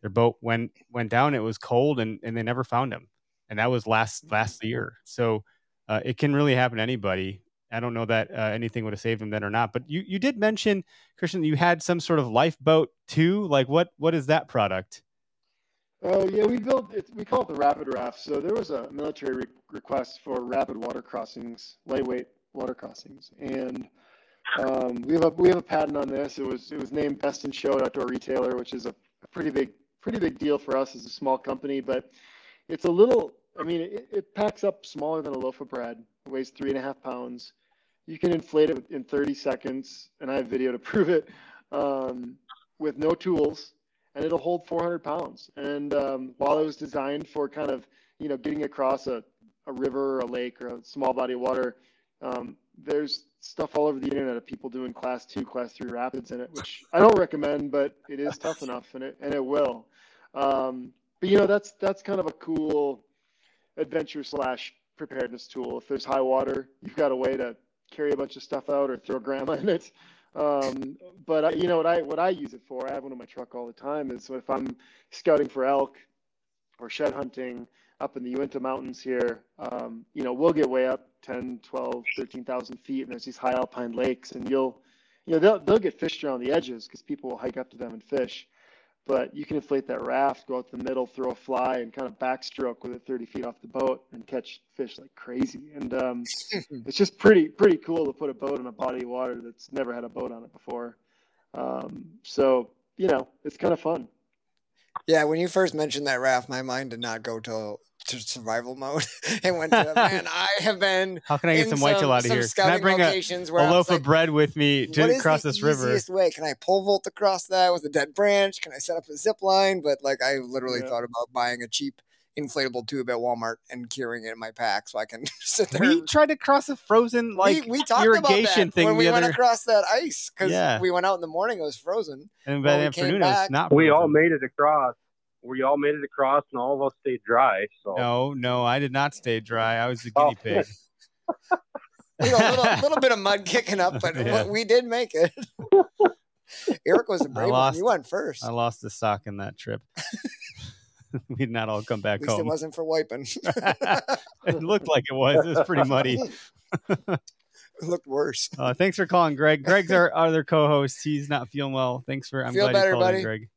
their boat went went down. It was cold, and and they never found him. And that was last last year. So uh, it can really happen to anybody. I don't know that uh, anything would have saved him then or not. But you you did mention Christian, you had some sort of lifeboat too. Like what what is that product? Oh yeah, we built it. We call it the Rapid Raft. So there was a military re- request for rapid water crossings, lightweight water crossings, and um, we have a we have a patent on this. It was it was named Best in Show at Outdoor Retailer, which is a, pretty big pretty big deal for us as a small company, but it's a little, I mean, it, it packs up smaller than a loaf of bread. It weighs three and a half pounds. You can inflate it in 30 seconds, and I have video to prove it, um, with no tools, and it'll hold 400 pounds. And um, while it was designed for kind of, you know, getting across a, a river or a lake or a small body of water, um, there's stuff all over the internet of people doing class two, class three rapids in it, which I don't recommend, but it is tough enough and it and it will. Um, but you know, that's that's kind of a cool adventure slash preparedness tool. If there's high water, you've got a way to carry a bunch of stuff out or throw grandma in it. Um, but I, you know what I what I use it for? I have one in my truck all the time. Is if I'm scouting for elk or shed hunting up in the Uinta Mountains here, um, you know, we'll get way up 10, 12, 13,000 feet, and there's these high alpine lakes, and you'll, you know, they'll, they'll get fished around the edges because people will hike up to them and fish but you can inflate that raft, go out the middle, throw a fly, and kind of backstroke with it 30 feet off the boat and catch fish like crazy. And um, it's just pretty pretty cool to put a boat in a body of water that's never had a boat on it before. Um, so you know, it's kind of fun. Yeah, when you first mentioned that raft, my mind did not go to to survival mode and went to man. I have been. How can I get some whitetail out of here? Can I bring a, a loaf like, of bread with me to cross this river? Easiest way? Can I pole vault across that with a dead branch? Can I set up a zip line? But like, I literally yeah. thought about buying a cheap inflatable tube at Walmart and carrying it in my pack so I can sit there. We tried to cross a frozen like we, we talked irrigation about thing when we other... went across that ice because yeah. we went out in the morning. It was frozen, and by the afternoon it was not. Frozen. We all made it across we all made it across and all of us stayed dry. So no, no, I did not stay dry. I was the guinea oh. pig. you know, a little, little, bit of mud kicking up, but yeah. we did make it. Eric was the brave lost, one. You went first. I lost the sock in that trip. we did not all come back home. It wasn't for wiping. it looked like it was. It was pretty muddy. it looked worse. Uh, thanks for calling, Greg. Greg's our other co-host. He's not feeling well. Thanks for. I'm Feel glad better, you called buddy. In, Greg.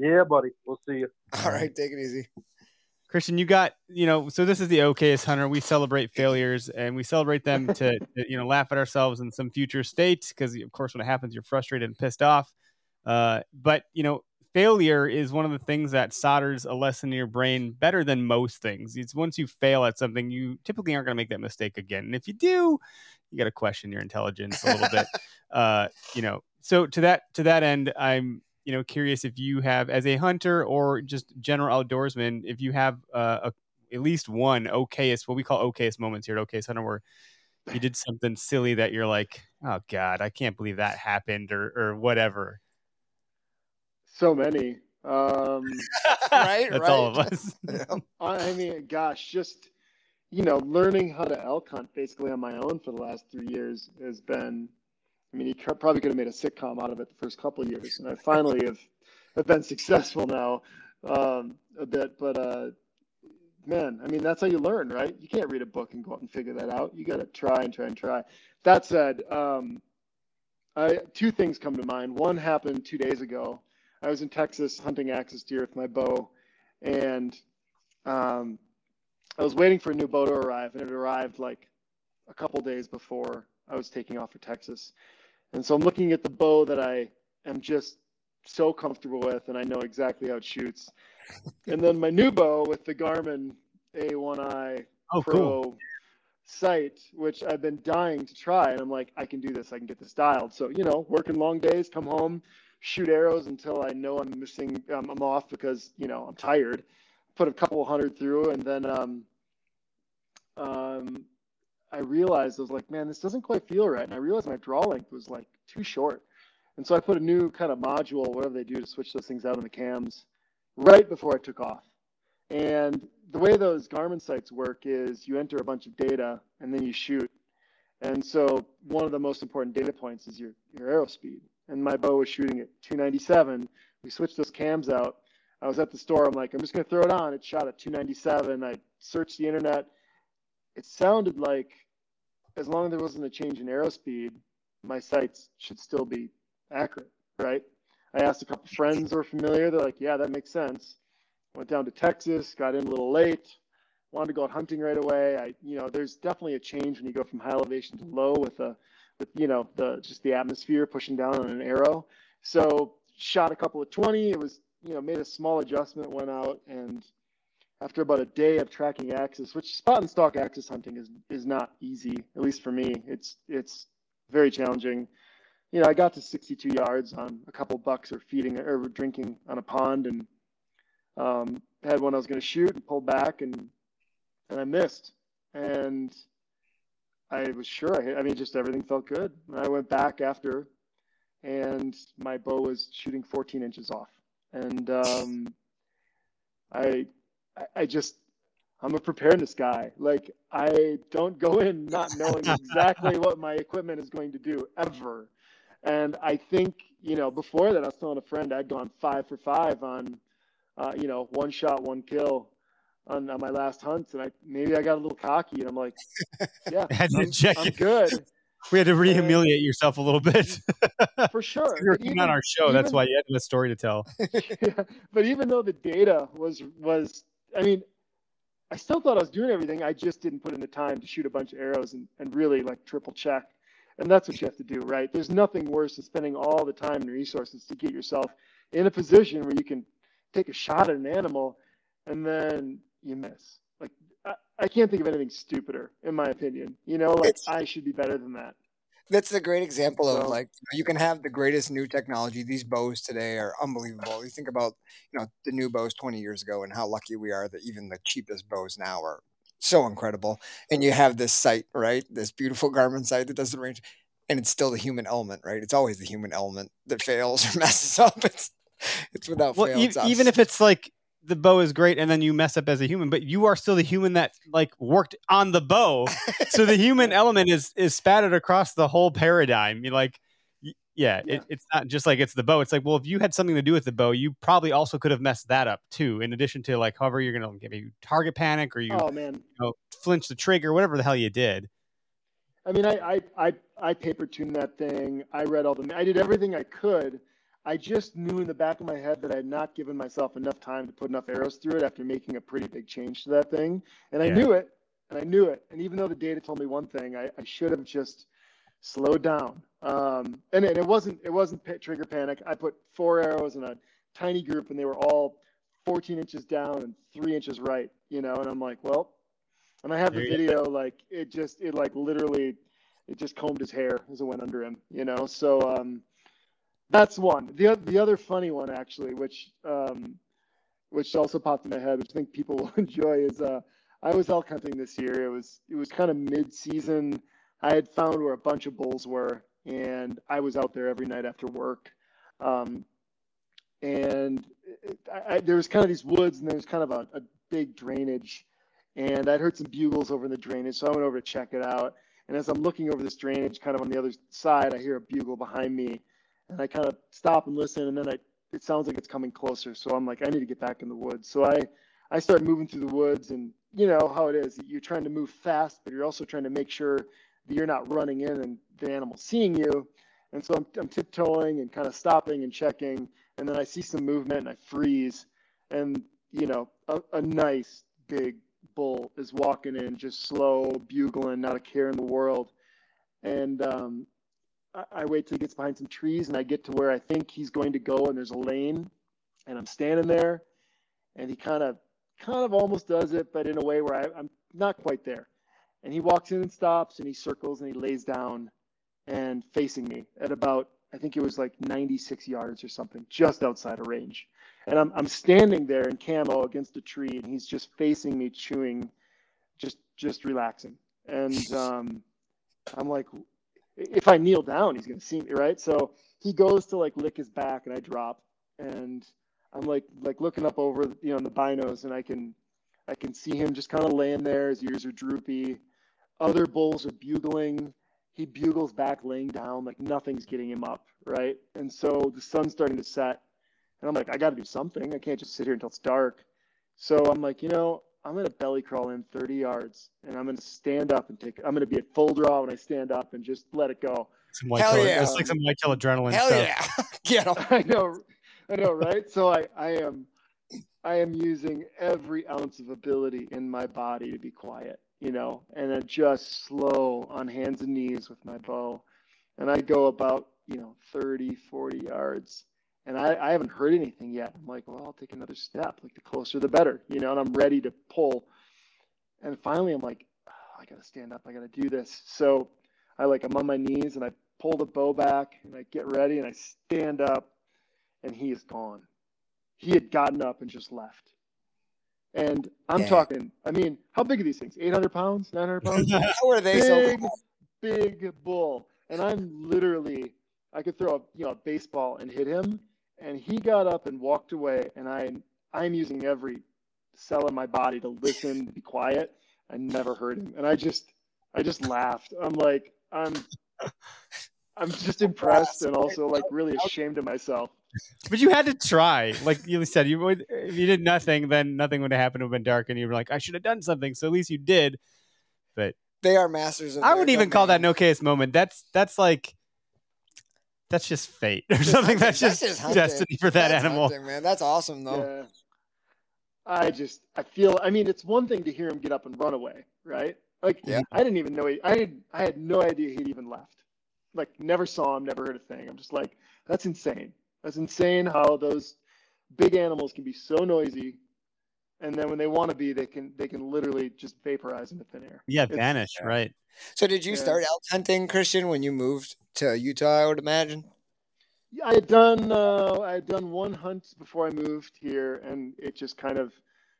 Yeah, buddy. We'll see you. All right, take it easy. Christian, you got, you know, so this is the okayest hunter. We celebrate failures and we celebrate them to, you know, laugh at ourselves in some future state because, of course, when it happens, you're frustrated and pissed off. Uh, but, you know, failure is one of the things that solders a lesson in your brain better than most things. It's once you fail at something, you typically aren't going to make that mistake again. And if you do, you got to question your intelligence a little bit. Uh, you know, so to that to that end, I'm you know curious if you have as a hunter or just general outdoorsman, if you have uh, a, at least one okayest what we call okayest moments here at Okayest Hunter where you did something silly that you're like, oh god, I can't believe that happened or or whatever. So many. Um, right, That's right. all of us. I I mean, gosh, just you know, learning how to elk hunt basically on my own for the last three years has been. I mean, you cr- probably could have made a sitcom out of it the first couple of years, and I finally have have been successful now um, a bit. But uh, man, I mean, that's how you learn, right? You can't read a book and go out and figure that out. You got to try and try and try. That said, um, I, two things come to mind. One happened two days ago. I was in Texas hunting axis deer with my bow, and um, I was waiting for a new bow to arrive, and it arrived like a couple days before I was taking off for Texas. And so I'm looking at the bow that I am just so comfortable with, and I know exactly how it shoots. and then my new bow with the Garmin A1i Oh, Pro cool. sight, which I've been dying to try. And I'm like, I can do this. I can get this dialed. So, you know, working long days, come home, shoot arrows until I know I'm missing, um, I'm off because, you know, I'm tired. Put a couple hundred through. And then um, um, I realized, I was like, man, this doesn't quite feel right. And I realized my draw length was like too short. And so I put a new kind of module, whatever they do to switch those things out in the cams, right before I took off. And the way those Garmin sights work is you enter a bunch of data and then you shoot. And so one of the most important data points is your, your arrow speed. And my bow was shooting at 297. We switched those cams out. I was at the store. I'm like, I'm just going to throw it on. It shot at 297. I searched the internet. It sounded like as long as there wasn't a change in arrow speed, my sights should still be accurate, right? I asked a couple friends who are familiar. They're like, yeah, that makes sense. Went down to Texas, got in a little late, wanted to go out hunting right away. I, you know, there's definitely a change when you go from high elevation to low with a, with you know, the just the atmosphere pushing down on an arrow. So shot a couple of 20. It was, you know, made a small adjustment, went out, and after about a day of tracking axis, which spot and stalk axis hunting is is not easy, at least for me. It's it's very challenging. You know, I got to 62 yards on a couple bucks or feeding or drinking on a pond, and um, had one I was going to shoot and pulled back, and and I missed, and I was sure I hit. I mean, just everything felt good. And I went back after, and my bow was shooting 14 inches off, and um, I I- I just I'm a preparedness guy. Like I don't go in not knowing exactly what my equipment is going to do ever. And I think you know before that I was telling a friend I'd gone five for five on uh, you know one shot one kill on, on my last hunt, and I maybe I got a little cocky and I'm like, yeah, Had to I'm, check I'm good We had to rehumiliate yourself a little bit. for sure. you were even- on our show. That's why you had a story to tell. yeah, but even though the data was was I mean, I still thought I was doing everything. I just didn't put in the time to shoot a bunch of arrows and, and really like triple check. And that's what you have to do, right? There's nothing worse than spending all the time and resources to get yourself in a position where you can take a shot at an animal and then you miss. Like I, I can't think of anything stupider, in my opinion. You know, like It's- I should be better than that. That's a great example of like you, can have the greatest new technology. These bows today are unbelievable. You think about you know the new bows 20 years ago and how lucky we are that even the cheapest bows now are so incredible. And you have this sight, right? This beautiful Garmin sight that does the range, and it's still the human element, right? It's always the human element that fails or messes up. It's it's without Well, fail. e- even if it's like the bow is great and then you mess up as a human, but you are still the human that like worked on the bow. so the human element is is spattered across the whole paradigm. You like, yeah, Yeah. It, it's not just like it's the bow. It's like, well, if you had something to do with the bow, you probably also could have messed that up too. In addition to like, however, you're gonna give maybe target panic or you, Oh man, you know, flinch the trigger, whatever the hell you did. I mean, I, I, I, I paper tuned that thing. I read all the, I did everything I could. I just knew in the back of my head that I had not given myself enough time to put enough arrows through it after making a pretty big change to that thing. And I Yeah. knew it, and I knew it. And even though the data told me one thing, I, I should have just slowed down. Um, and, and it wasn't, it wasn't trigger panic. I put four arrows in a tiny group and they were all 14 inches down and three inches right, you know, and I'm like, well, and I have the video, like it just, it like literally, it just combed his hair as it went under him, you know? So, um, that's one. The, the other funny one actually, which, um, which also popped in my head, which I think people will enjoy is, uh, I was elk hunting this year. It was, it was kind of mid season. I had found where a bunch of bulls were and I was out there every night after work. Um, and it, I, I, there was kind of these woods and there was kind of a, a big drainage and I'd heard some bugles over in the drainage. So I went over to check it out. And as I'm looking over this drainage, kind of on the other side, I hear a bugle behind me and I kind of stop and listen. And then I, it sounds like it's coming closer. So I'm like, I need to get back in the woods. So I, I start moving through the woods and you know how it is. You're trying to move fast, but you're also trying to make sure that you're not running in and the animal seeing you. And so I'm, I'm tiptoeing and kind of stopping and checking. And then I see some movement and I freeze. And, you know, a, a nice big bull is walking in, just slow, bugling, not a care in the world. And um, I, I wait till he gets behind some trees and I get to where I think he's going to go. And there's a lane. And I'm standing there. And he kind of, kind of almost does it, but in a way where I, I'm not quite there. And he walks in and stops and he circles and he lays down and facing me at about I think it was like 96 yards or something, just outside of range. And I'm I'm standing there in camo against a tree, and he's just facing me, chewing, just just relaxing. And um, I'm like, if I kneel down, he's gonna see me, right? So he goes to like lick his back, and I drop, and I'm like like looking up over you know the binos, and I can I can see him just kind of laying there. His ears are droopy. Other bulls are bugling he bugles back laying down like nothing's getting him up right and so the sun's starting to set and i'm like i got to do something i can't just sit here until it's dark so i'm like you know i'm going to belly crawl in 30 yards and i'm going to stand up and take i'm going to be at full draw when i stand up and just let it go Some white Hell tail, yeah. It's like some white tail adrenaline Hell stuff. yeah. Get 'em. i know i know right so i i am i am using every ounce of ability in my body to be quiet you know and then just slow on hands and knees with my bow and i go about you know 30 40 yards and I, I haven't heard anything yet. I'm like well i'll take another step. Like the closer the better you know and i'm ready to pull. And finally i'm like "Oh, i gotta stand up. I gotta do this. So i like i'm on my knees and i pull the bow back and i get ready and i stand up and he is gone. He had gotten up and just left. And i'm Yeah. talking i mean how big are these things? 800 pounds? 900 pounds? How are they so big, big bull. And I'm literally, I could throw a you know a baseball and hit him, and he got up and walked away. And I, I'm using every cell in my body to listen, be quiet. I never heard him, and I just, I just laughed. I'm like, I'm, I'm just impressed and also like really ashamed of myself. But you had to try. Like you said, you would if you did nothing, then nothing would have happened. It would have been dark, and you were like, I should have done something. So at least you did. But They are masters of I wouldn't even call that no case moment. That's that's like that's just fate or something. hunting. That's just, hunting. destiny for that That's animal. hunting, man. That's awesome though. Yeah. I just, I feel. I mean, it's one thing to hear him get up and run away, right? Like, Yeah. I didn't even know. He, I had, I had no idea he'd even left. Like, never saw him, never heard a thing. I'm just like, that's insane. That's insane how those big animals can be so noisy, and then when they want to be, they can, they can literally just vaporize into thin air. Yeah, It's- vanish, yeah. right? So did you Yeah. start elk hunting, Christian, when you moved to Utah? I would imagine. Yeah, I had done uh, I had done one hunt before I moved here, and it just kind of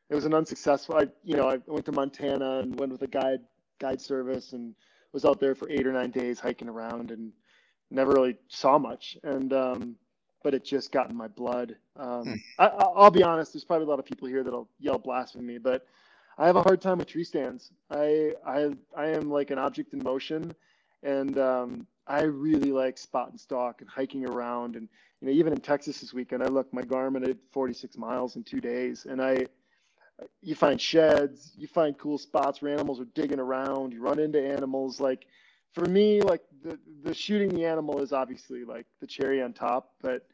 it was an unsuccessful. I you know I went to Montana and went with a guide guide service and was out there for eight or nine days hiking around and never really saw much. And um, but it just got in my blood. Um, Hmm. I, I- I'll be honest. There's probably a lot of people here that'll yell blasphemy, but I have a hard time with tree stands. I I I am like an object in motion, and um, I really like spot and stalk and hiking around. And you know, even in Texas this weekend, I looked my Garmin at 46 miles in two days, and I you find sheds, you find cool spots where animals are digging around, you run into animals. Like for me, like the the shooting the animal is obviously like the cherry on top, but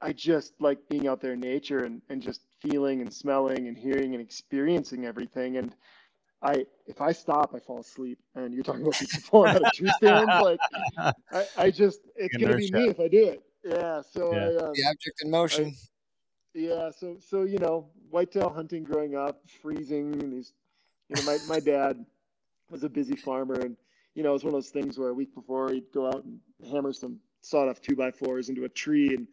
I just like being out there in nature and, and just feeling and smelling and hearing and experiencing everything. And I, if I stop, I fall asleep. And you're talking about people falling out of tree stands. Like I, I just, it's gonna be me if I do it. Yeah. So Yeah. I, um, The object in motion. Yeah, so so you know, whitetail hunting growing up, freezing, and these, you know, my my dad was a busy farmer, and you know, it was one of those things where a week before he'd go out and hammer some sawed off two by fours into a tree and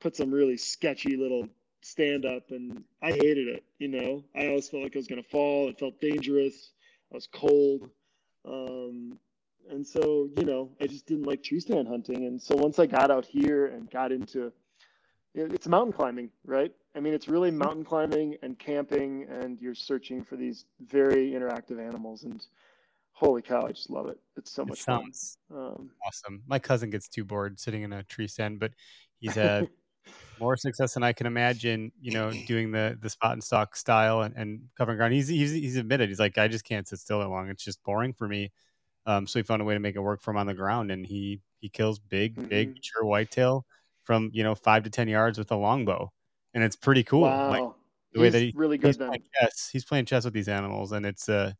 put some really sketchy little stand up, and I hated it. You know, I always felt like I was gonna fall. It felt dangerous. I was cold. Um, and so, you know, I just didn't like tree stand hunting. And so once I got out here and got into it's mountain climbing, right? I mean, it's really mountain climbing and camping, and you're searching for these very interactive animals. And holy cow, I just love it. It's so It much sounds fun. Um, awesome. My cousin gets too bored sitting in a tree stand, but he's had more success than I can imagine. You know, doing the the spot and stock style and, and covering ground. He's, he's he's admitted he's like I just can't sit still that long. It's just boring for me. Um, so he found a way to make it work for him on the ground, and he he kills big big Mhm. mature whitetail from you know five to ten yards with a longbow, and it's pretty cool. wow, Like the way He's that he, really he's good then. playing chess. He's playing chess with these animals, and it's uh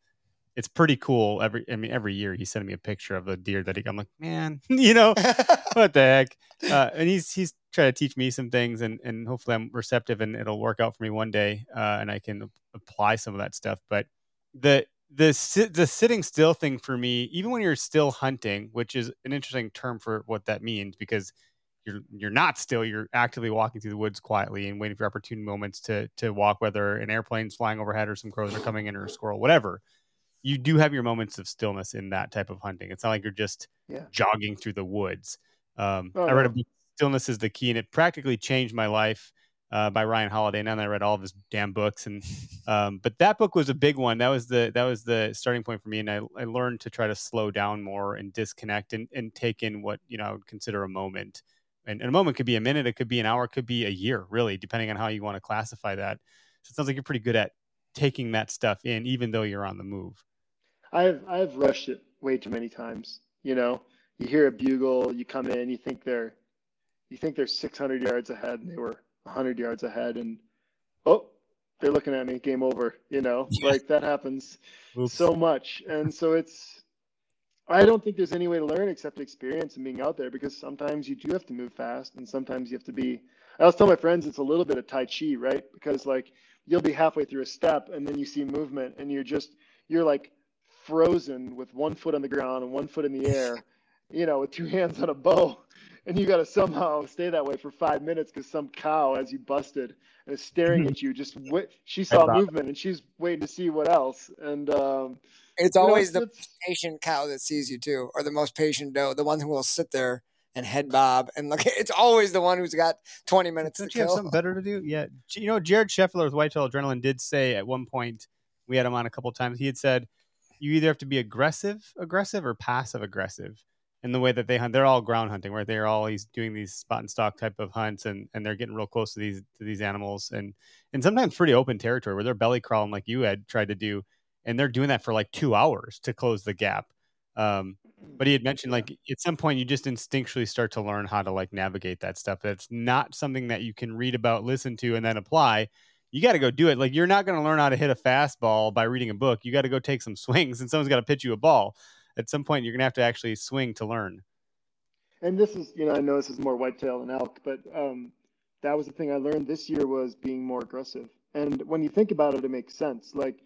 it's pretty cool. Every I mean, every year he's sending me a picture of a deer that he. I'm like, man, you know, what the heck? Uh, and he's he's trying to teach me some things, and and hopefully I'm receptive, and it'll work out for me one day, uh, and I can apply some of that stuff. But the the the sitting still thing for me, even when you're still hunting, which is an interesting term for what that means, because you're you're not still, you're actively walking through the woods quietly and waiting for opportune moments to to walk, whether an airplane's flying overhead or some crows are coming in or a squirrel, whatever. You do have your moments of stillness in that type of hunting. It's not like you're just Yeah. jogging through the woods. Um, Oh, I read a book, Stillness is the Key, and it practically changed my life uh, by Ryan Holiday. And then I read all of his damn books, and um, but that book was a big one. That was the that was the starting point for me, and I, I learned to try to slow down more and disconnect and, and take in what you know I would consider a moment. And, and a moment could be a minute, it could be an hour, it could be a year, really, depending on how you want to classify that. So it sounds like you're pretty good at taking that stuff in, even though you're on the move. I've I've rushed it way too many times. You know, you hear a bugle, you come in, you think they're you think they're 600 yards ahead, and they were 100 yards ahead, and oh, they're looking at me. Game over. You know, Yeah. like that happens Oops. so much, and so it's. I don't think there's any way to learn except experience and being out there because sometimes you do have to move fast and sometimes you have to be. I always tell my friends it's a little bit of Tai Chi, right? Because like you'll be halfway through a step and then you see movement and you're just, you're like frozen with one foot on the ground and one foot in the air, you know, with two hands on a bow. And you got to somehow stay that way for five minutes because some cow, as you busted, and is staring at you. Just wait. She saw movement and she's waiting to see what else. And um, It's you know, always it's- the it's- patient cow that sees you too, or the most patient doe, the one who will sit there and head bob and look. It's always the one who's got 20 minutes Don't to you have something better to do? Yeah. You know, Jared Scheffler with Whitetail Adrenaline did say at one point, we had him on a couple times, he had said, you either have to be aggressive, aggressive, or passive aggressive in the way that they hunt. They're all ground hunting, right? They're always doing these spot and stock type of hunts and, and they're getting real close to these to these animals and and sometimes pretty open territory where they're belly crawling like you had tried to do. And they're doing that for like two hours to close the gap. Um, but he had mentioned like at some point you just instinctually start to learn how to like navigate that stuff that's not something that you can read about listen to and then apply you got to go do it like you're not going to learn how to hit a fastball by reading a book you got to go take some swings and someone's got to pitch you a ball at some point you're going to have to actually swing to learn and this is, you know, I know this is more whitetail than elk, but um, that was the thing I learned this year was being more aggressive. And when you think about it, it makes sense. Like,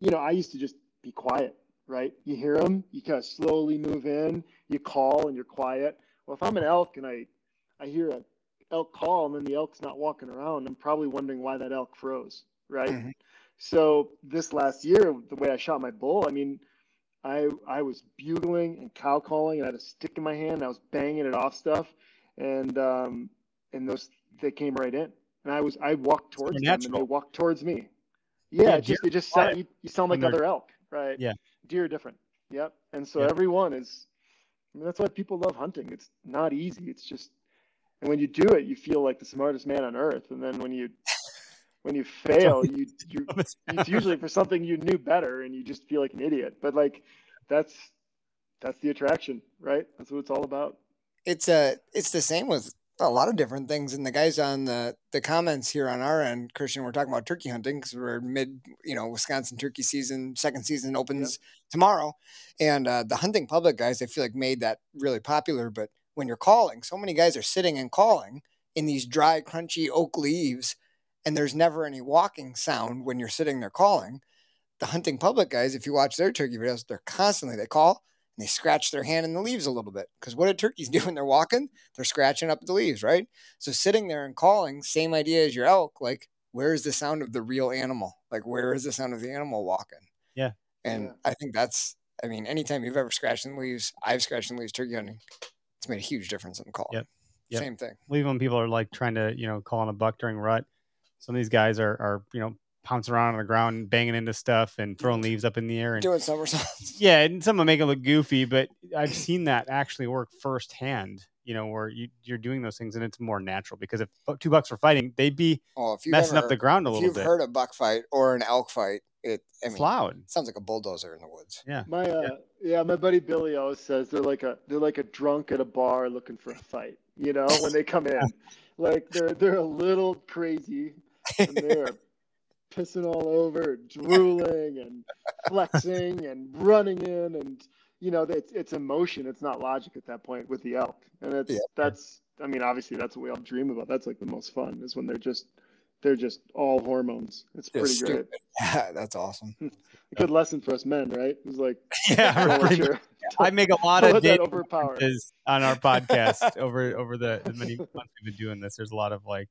you know, I used to just be quiet, right? You hear them, you kind of slowly move in, you call, and you're quiet. Well, if I'm an elk and I, I hear a elk call, and then the elk's not walking around, I'm probably wondering why that elk froze, right? Mhm. So this last year, the way I shot my bull, I mean, I I was bugling and cow calling, and I had a stick in my hand. I was banging it off stuff, and um, and those they came right in, and I was I walked towards them, and they walked towards me. Yeah, Yeah, it just it just sound you, you sound like other elk, right? Yeah. deer are different. Yep, and so everyone is. I mean, that's why people love hunting. It's not easy. It's just, and when you do it, you feel like the smartest man on earth, and then when you when you fail, you you it's usually for something you knew better and you just feel like an idiot. But like that's that's the attraction right? That's what it's all about. It's uh it's the same with a lot of different things. And the guys on the the comments here on our end christian we're talking about turkey hunting because we're mid you know wisconsin turkey season second season opens tomorrow. And uh, the hunting public guys i feel like made that really popular. But when you're calling so many guys are sitting and calling in these dry crunchy oak leaves and there's never any walking sound when you're sitting there calling. The hunting public guys, if you watch their turkey videos, they're constantly they call and they scratch their hand in the leaves a little bit. Because what do turkeys do when they're walking? They're scratching up the leaves, right? So sitting there and calling, same idea as your elk, like where is the sound of the real animal? Like where is the sound of the animal walking? Yeah. And Yeah. I think that's I mean, anytime you've ever scratched in the leaves, I've scratched in the leaves turkey hunting, it's made a huge difference in the call. Yep. Yep. Same thing. Even when people are like trying to, you know, call on a buck during rut, some of these guys are, are you know, pouncing around on the ground, banging into stuff and throwing leaves up in the air. And Doing somersaults. yeah, and some will make it look goofy, but I've seen that actually work firsthand. You know, where you, you're doing those things and it's more natural because if two bucks were fighting, they'd be Oh, if messing ever, up the ground a if little you've bit. heard a buck fight or an elk fight, it I it's mean, loud. sounds like a bulldozer in the woods. Yeah. My uh, yeah. my buddy Billy always says they're like a they're like a drunk at a bar looking for a fight. You know, when they come in, like they're they're a little crazy and they're pissing all over, drooling and flexing and running in, and you know it's it's emotion. It's not logic at that point with the elk, and it's Yeah. that's I mean obviously that's what we all dream about. That's like the most fun is when they're just they're just all hormones. It's pretty Just great. Yeah, that's awesome. A good lesson for us men, right? It's like Yeah, let I make a lot of dating overpower. is on our podcast over over the, the many months we've been doing this. There's a lot of like,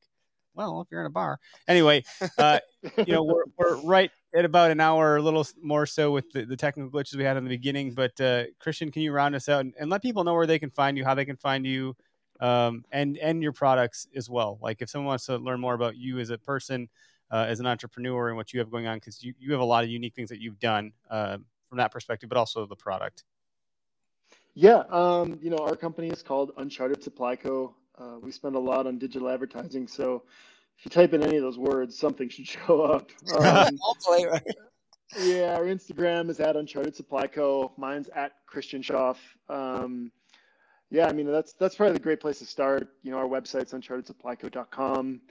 well, if you're in a bar, anyway, uh, you know, we're, we're right at about an hour, a little more so with the, the technical glitches we had in the beginning. But uh, Christian, can you round us out and, and let people know where they can find you, how they can find you, um, and and your products as well? Like if someone wants to learn more about you as a person, uh, as an entrepreneur, and what you have going on, because you you have a lot of unique things that you've done uh, from that perspective, but also the product. Yeah, um, you know, our company is called Uncharted Supply Co. Uh, we spend a lot on digital advertising, so if you type in any of those words, something should show up. Um, Hopefully, right? yeah, our Instagram is at Uncharted Supply Co. Mine's at Christian Schauf. Um, yeah, I mean that's that's probably the great place to start. You know, our website's unchartedsupplyco.com.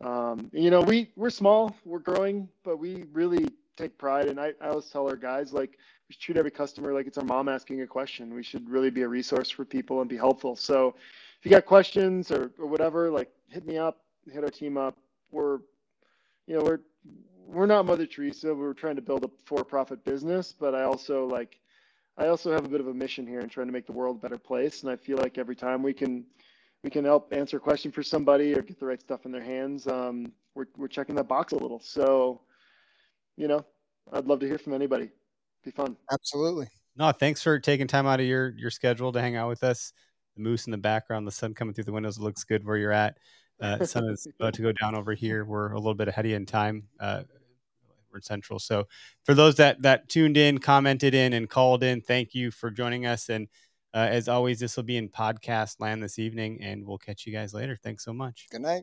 Um, you know, we we're small, we're growing, but we really take pride. And I, I always tell our guys like we should treat every customer like it's our mom asking a question. We should really be a resource for people and be helpful. So if you got questions or, or whatever, like hit me up, hit our team up. We're, you know, we're we're not Mother Teresa. We're trying to build a for-profit business, but I also like I also have a bit of a mission here in trying to make the world a better place. And I feel like every time we can we can help answer a question for somebody or get the right stuff in their hands, um, we're we're checking that box a little. So, you know, I'd love to hear from anybody. Be fun. Absolutely. No, thanks for taking time out of your your schedule to hang out with us. The moose in the background, the sun coming through the windows looks good where you're at. Uh, sun is about to go down over here. We're a little bit ahead of you in time. Uh, we're in central. So for those that that tuned in, commented in, and called in, thank you for joining us. And uh, as always, this will be in podcast land this evening, and we'll catch you guys later. Thanks so much. Good night.